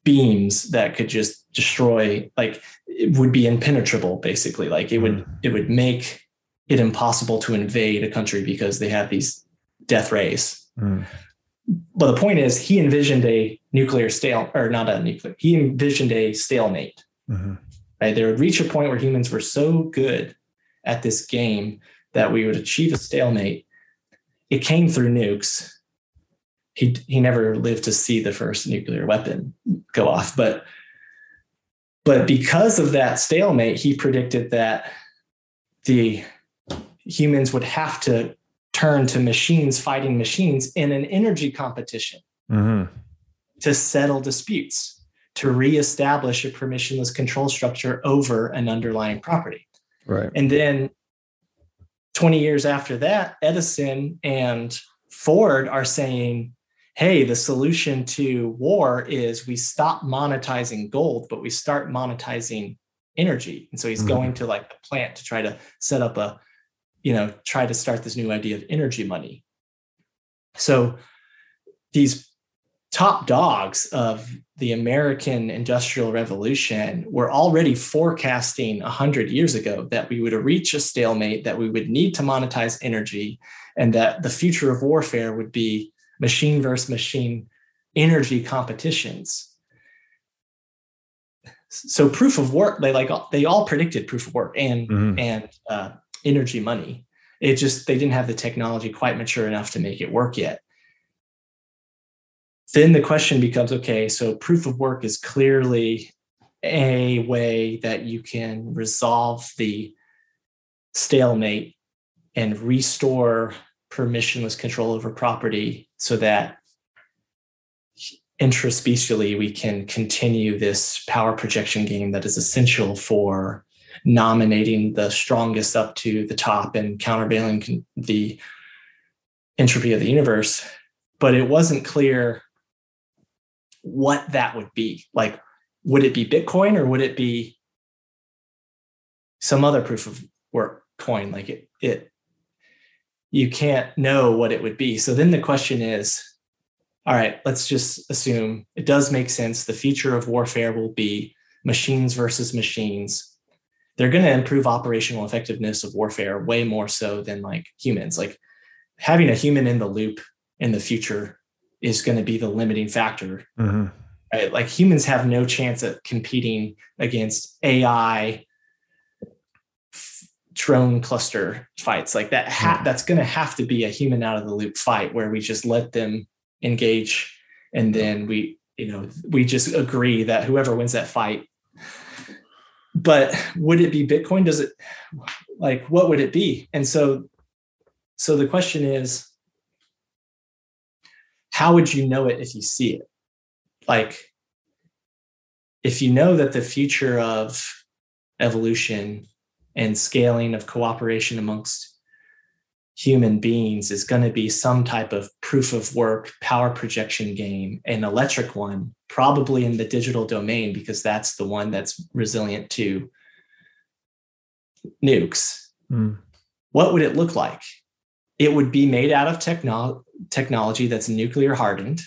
beams that could just destroy, like it would be impenetrable, basically. Like it would mm-hmm. it would make it impossible to invade a country because they have these death rays. Mm. But the point is, he envisioned a nuclear stale, or not a nuclear. He envisioned a stalemate. Mm-hmm. Right, they would reach a point where humans were so good at this game that we would achieve a stalemate. It came through nukes. He, he never lived to see the first nuclear weapon go off, but but because of that stalemate, he predicted that the humans would have to turn to machines fighting machines in an energy competition mm-hmm. to settle disputes, to reestablish a permissionless control structure over an underlying property.
Right.
And then 20 years after that, Edison and Ford are saying, hey, the solution to war is we stop monetizing gold, but we start monetizing energy. And so he's mm-hmm. going to like the plant to try to set up a, you know, try to start this new idea of energy money. So these top dogs of the American Industrial Revolution were already forecasting 100 years ago that we would reach a stalemate, that we would need to monetize energy, and that the future of warfare would be machine versus machine energy competitions. So proof of work, they like they all predicted proof of work and mm-hmm. and uh, energy money. It just they didn't have the technology quite mature enough to make it work yet then the question becomes okay, so proof of work is clearly a way that you can resolve the stalemate and restore permissionless control over property so that intraspecially we can continue this power projection game that is essential for nominating the strongest up to the top and countervailing the entropy of the universe but it wasn't clear what that would be. Like, would it be Bitcoin or would it be some other proof of work coin? Like it, it, you can't know what it would be. So then the question is, all right, let's just assume it does make sense. The future of warfare will be machines versus machines. They're going to improve operational effectiveness of warfare way more so than like humans. Like having a human in the loop in the future is going to be the limiting factor. Mm-hmm. Right? Like humans have no chance at competing against AI drone cluster fights. Like that. Ha- hmm. that's going to have to be a human out of the loop fight where we just let them engage and then we you know we just agree that whoever wins that fight. But would it be bitcoin? Does it like what would it be? And so so the question is how would you know it if you see it? Like if you know that the future of evolution and scaling of cooperation amongst human beings is going to be some type of proof of work power projection game an electric one probably in the digital domain because that's the one that's resilient to nukes. Mm. what would it look like? It would be made out of techno- technology that's nuclear hardened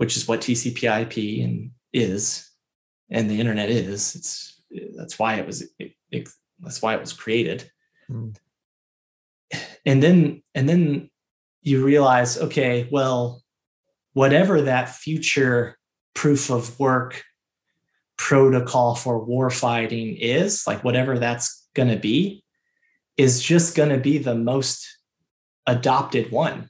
which is what tcp/ip and is and the internet is. It's that's why it was it, it, that's why it was created. Mm and then and then you realize okay well whatever that future proof of work protocol for war fighting is like whatever that's going to be is just going to be the most adopted one.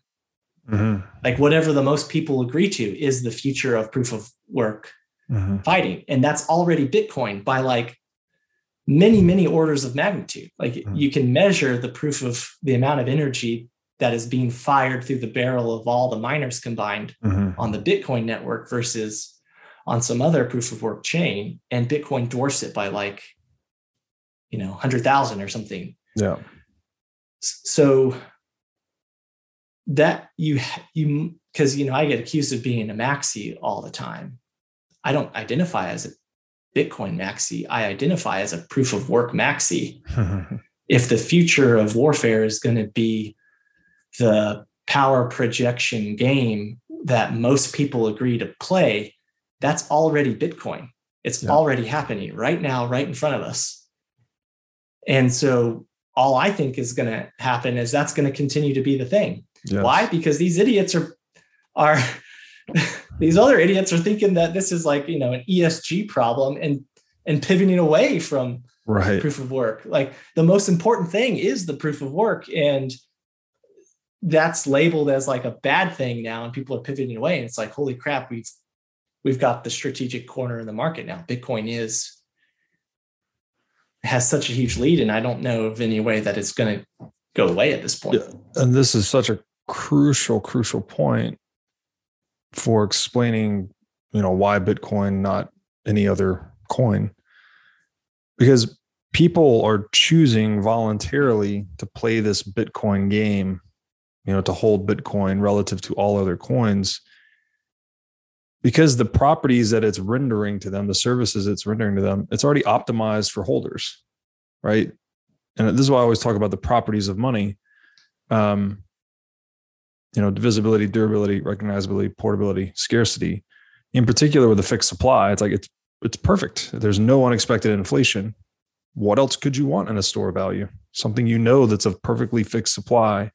Mm-hmm. like whatever the most people agree to is the future of proof of work mm-hmm. fighting and that's already bitcoin by like many, many orders of magnitude. Like mm-hmm. you can measure the proof of the amount of energy that is being fired through the barrel of all the miners combined mm-hmm. on the Bitcoin network versus on some other proof of work chain. And Bitcoin dwarfs it by like, you know, 100,000 or something.
Yeah.
So that you, you, because, you know, I get accused of being a maxi all the time. I don't identify as a Bitcoin maxi, I identify as a proof of work maxi. [laughs] if the future of warfare is going to be the power projection game that most people agree to play, that's already Bitcoin. It's yeah. already happening right now, right in front of us. And so all I think is going to happen is that's going to continue to be the thing. Yes. Why? Because these idiots are are [laughs] these other idiots are thinking that this is like you know an ESG problem and and pivoting away from
right.
proof of work. Like the most important thing is the proof of work, and that's labeled as like a bad thing now, and people are pivoting away. And it's like, holy crap, we've we've got the strategic corner in the market now. Bitcoin is has such a huge lead, and I don't know of any way that it's going to go away at this point. Yeah.
And this is such a crucial, crucial point for explaining, you know, why Bitcoin, not any other coin. Because people are choosing voluntarily to play this Bitcoin game, you know, to hold Bitcoin relative to all other coins because the properties that it's rendering to them, the services it's rendering to them, it's already optimized for holders, right? And this is why I always talk about the properties of money. Um, you know, divisibility, durability, recognizability, portability, scarcity. In particular, with a fixed supply, it's like it's it's perfect. There's no unexpected inflation. What else could you want in a store value? Something you know that's a perfectly fixed supply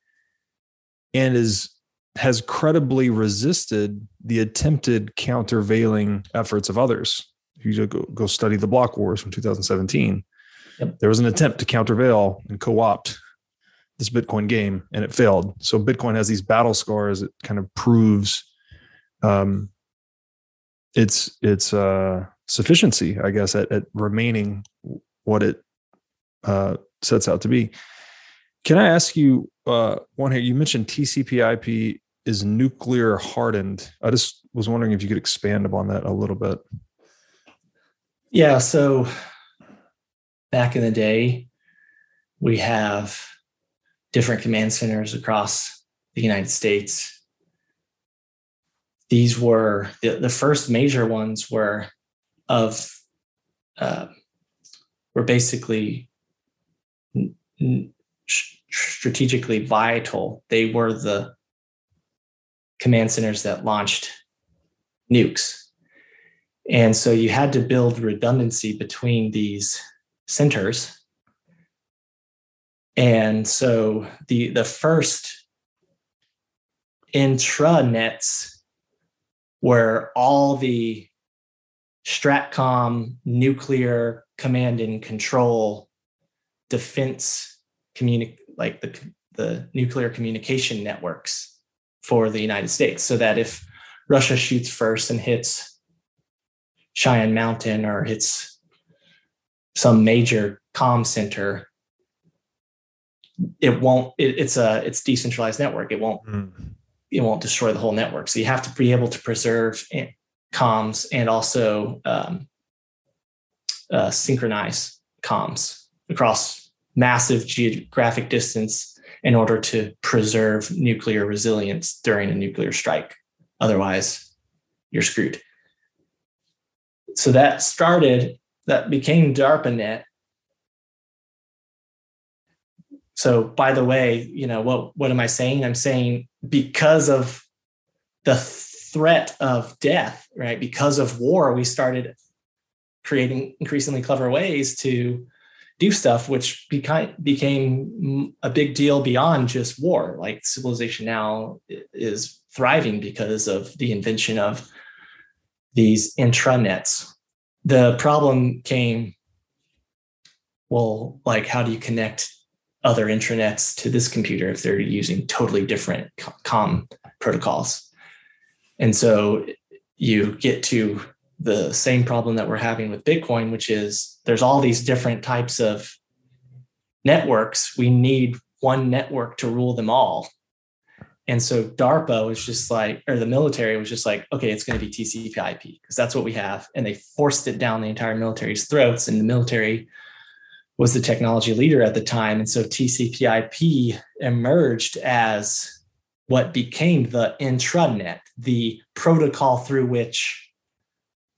and is has credibly resisted the attempted countervailing efforts of others. If you go, go study the block wars from 2017, yep. there was an attempt to countervail and co-opt this Bitcoin game and it failed. So Bitcoin has these battle scars. It kind of proves um, its its uh, sufficiency, I guess, at, at remaining what it uh, sets out to be. Can I ask you uh, one here? You mentioned TCP/IP is nuclear hardened. I just was wondering if you could expand upon that a little bit.
Yeah. So back in the day, we have different command centers across the United States. These were the, the first major ones were of uh, were basically strategically vital. They were the command centers that launched nukes. And so you had to build redundancy between these centers and so the the first intranets where all the stratcom nuclear command and control defense communi- like the the nuclear communication networks for the United States. So that if Russia shoots first and hits Cheyenne Mountain or hits some major comm center it won't it, it's a it's decentralized network. It won't mm. it won't destroy the whole network. So you have to be able to preserve comms and also um, uh, synchronize comms across massive geographic distance in order to preserve nuclear resilience during a nuclear strike. Otherwise you're screwed. So that started that became darpanet so by the way, you know, what what am I saying? I'm saying because of the threat of death, right? Because of war, we started creating increasingly clever ways to do stuff which became became a big deal beyond just war. Like civilization now is thriving because of the invention of these intranets. The problem came well, like how do you connect other intranets to this computer if they're using totally different com protocols. And so you get to the same problem that we're having with Bitcoin, which is there's all these different types of networks. We need one network to rule them all. And so DARPA was just like, or the military was just like, okay, it's going to be TCP IP because that's what we have. And they forced it down the entire military's throats. And the military was the technology leader at the time. And so TCP/IP emerged as what became the intranet, the protocol through which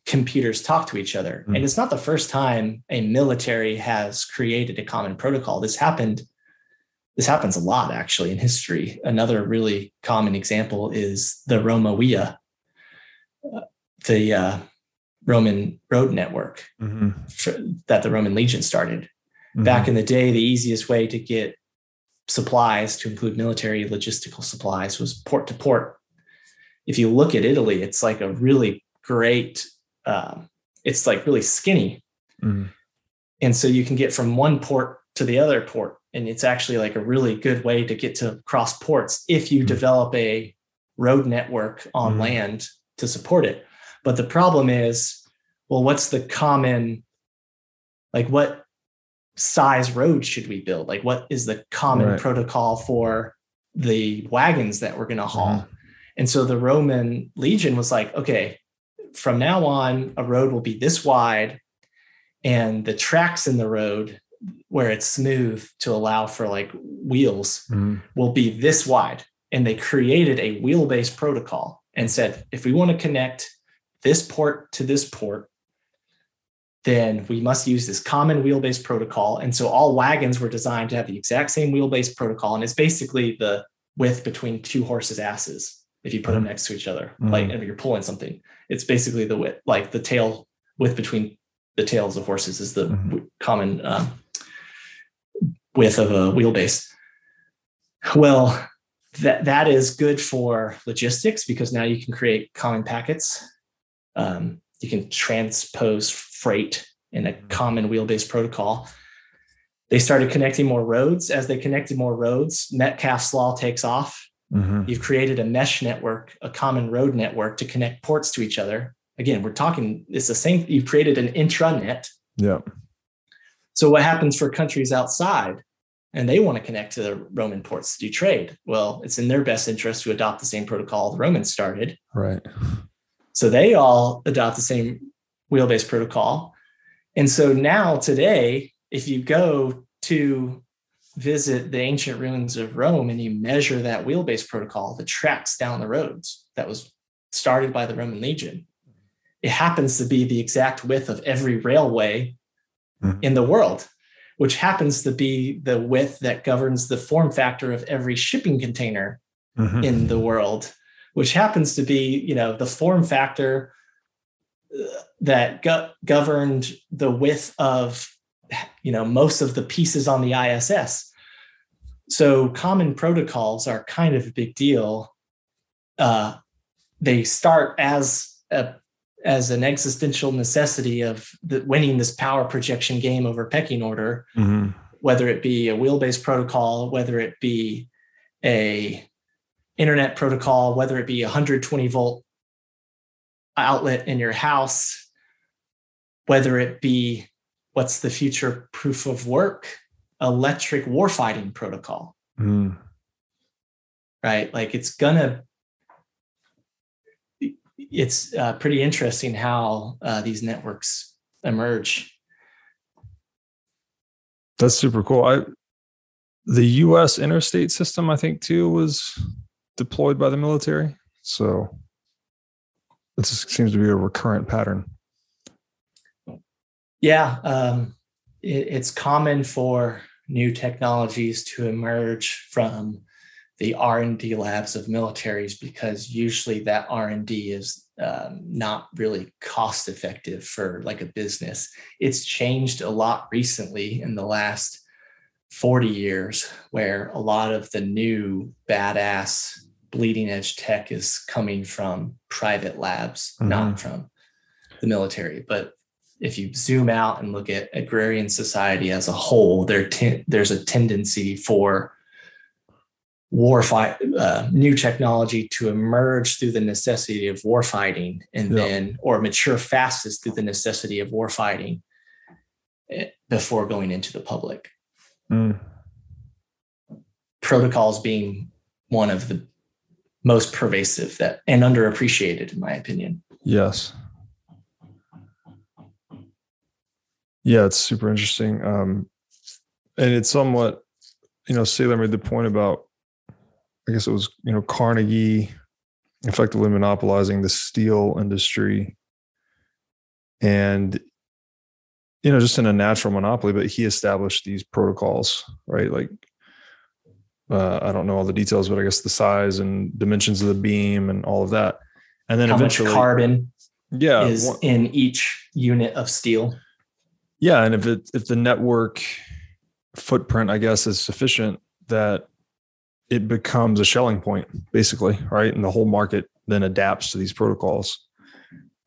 computers talk to each other. Mm-hmm. And it's not the first time a military has created a common protocol. This happened. This happens a lot actually in history. Another really common example is the Roma Via, uh, the uh, Roman road network mm-hmm. for, that the Roman legion started. Mm-hmm. Back in the day, the easiest way to get supplies, to include military logistical supplies, was port to port. If you look at Italy, it's like a really great, uh, it's like really skinny. Mm-hmm. And so you can get from one port to the other port. And it's actually like a really good way to get to cross ports if you mm-hmm. develop a road network on mm-hmm. land to support it. But the problem is, well, what's the common, like what size road should we build? Like, what is the common right. protocol for the wagons that we're going to haul? Mm-hmm. And so the Roman legion was like, okay, from now on, a road will be this wide, and the tracks in the road where it's smooth to allow for like wheels mm-hmm. will be this wide. And they created a wheel based protocol and said, if we want to connect this port to this port, then we must use this common wheelbase protocol. And so all wagons were designed to have the exact same wheelbase protocol. And it's basically the width between two horses' asses if you put them mm-hmm. next to each other, mm-hmm. like if you're pulling something. It's basically the width, like the tail width between the tails of horses is the mm-hmm. common um, width of a wheelbase. Well, that that is good for logistics because now you can create common packets. Um, you can transpose freight in a mm-hmm. common wheelbase protocol. They started connecting more roads. As they connected more roads, Metcalfe's law takes off. Mm-hmm. You've created a mesh network, a common road network to connect ports to each other. Again, we're talking, it's the same, you've created an intranet.
Yeah.
So what happens for countries outside and they want to connect to the Roman ports to do trade? Well, it's in their best interest to adopt the same protocol the Romans started.
Right.
So they all adopt the same wheelbase protocol. And so now, today, if you go to visit the ancient ruins of Rome and you measure that wheelbase protocol that tracks down the roads that was started by the Roman legion, it happens to be the exact width of every railway mm-hmm. in the world, which happens to be the width that governs the form factor of every shipping container mm-hmm. in the world, which happens to be, you know, the form factor that go- governed the width of you know most of the pieces on the ISS. So common protocols are kind of a big deal. Uh, they start as a as an existential necessity of the, winning this power projection game over pecking order, mm-hmm. whether it be a wheel-based protocol, whether it be a internet protocol, whether it be a 120 volt outlet in your house, whether it be what's the future proof of work, electric warfighting protocol. Mm. Right? Like it's gonna it's uh, pretty interesting how uh, these networks emerge.
That's super cool. I the U.S. interstate system, I think, too, was deployed by the military. So it seems to be a recurrent pattern.
Yeah, um, it, it's common for new technologies to emerge from the r&d labs of militaries because usually that r&d is um, not really cost effective for like a business it's changed a lot recently in the last 40 years where a lot of the new badass bleeding edge tech is coming from private labs mm-hmm. not from the military but if you zoom out and look at agrarian society as a whole there te- there's a tendency for war fight uh, new technology to emerge through the necessity of war fighting and yeah. then or mature fastest through the necessity of war fighting eh, before going into the public mm. protocols being one of the most pervasive that and underappreciated in my opinion
yes yeah it's super interesting um and it's somewhat you know Saylor made the point about I guess it was, you know, Carnegie effectively monopolizing the steel industry. And, you know, just in a natural monopoly, but he established these protocols, right? Like, uh, I don't know all the details, but I guess the size and dimensions of the beam and all of that. And then
How
eventually,
carbon
yeah,
is one, in each unit of steel.
Yeah, and if it if the network footprint, I guess, is sufficient, that it becomes a Schelling point, basically, right? And the whole market then adapts to these protocols.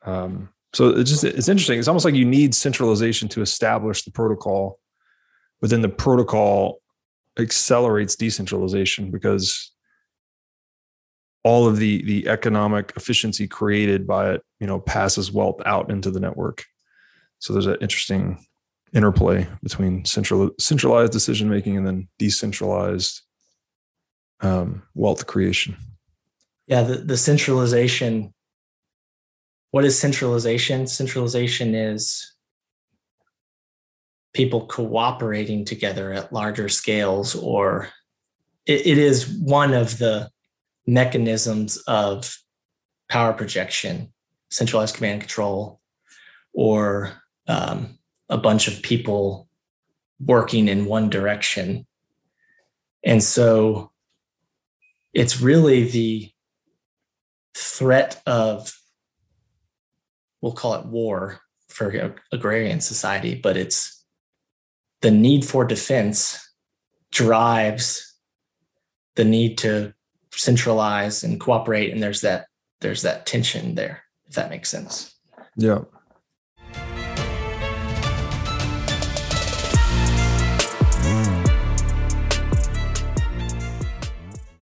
Um, so it's just it's interesting. It's almost like you need centralization to establish the protocol, but then the protocol accelerates decentralization because all of the the economic efficiency created by it, you know, passes wealth out into the network. So there's an interesting interplay between central centralized decision making and then decentralized um, wealth creation.
Yeah, the, the centralization. What is centralization? Centralization is people cooperating together at larger scales, or it, it is one of the mechanisms of power projection, centralized command and control, or um, a bunch of people working in one direction. And so it's really the threat of we'll call it war for agrarian society but it's the need for defense drives the need to centralize and cooperate and there's that there's that tension there if that makes sense.
Yeah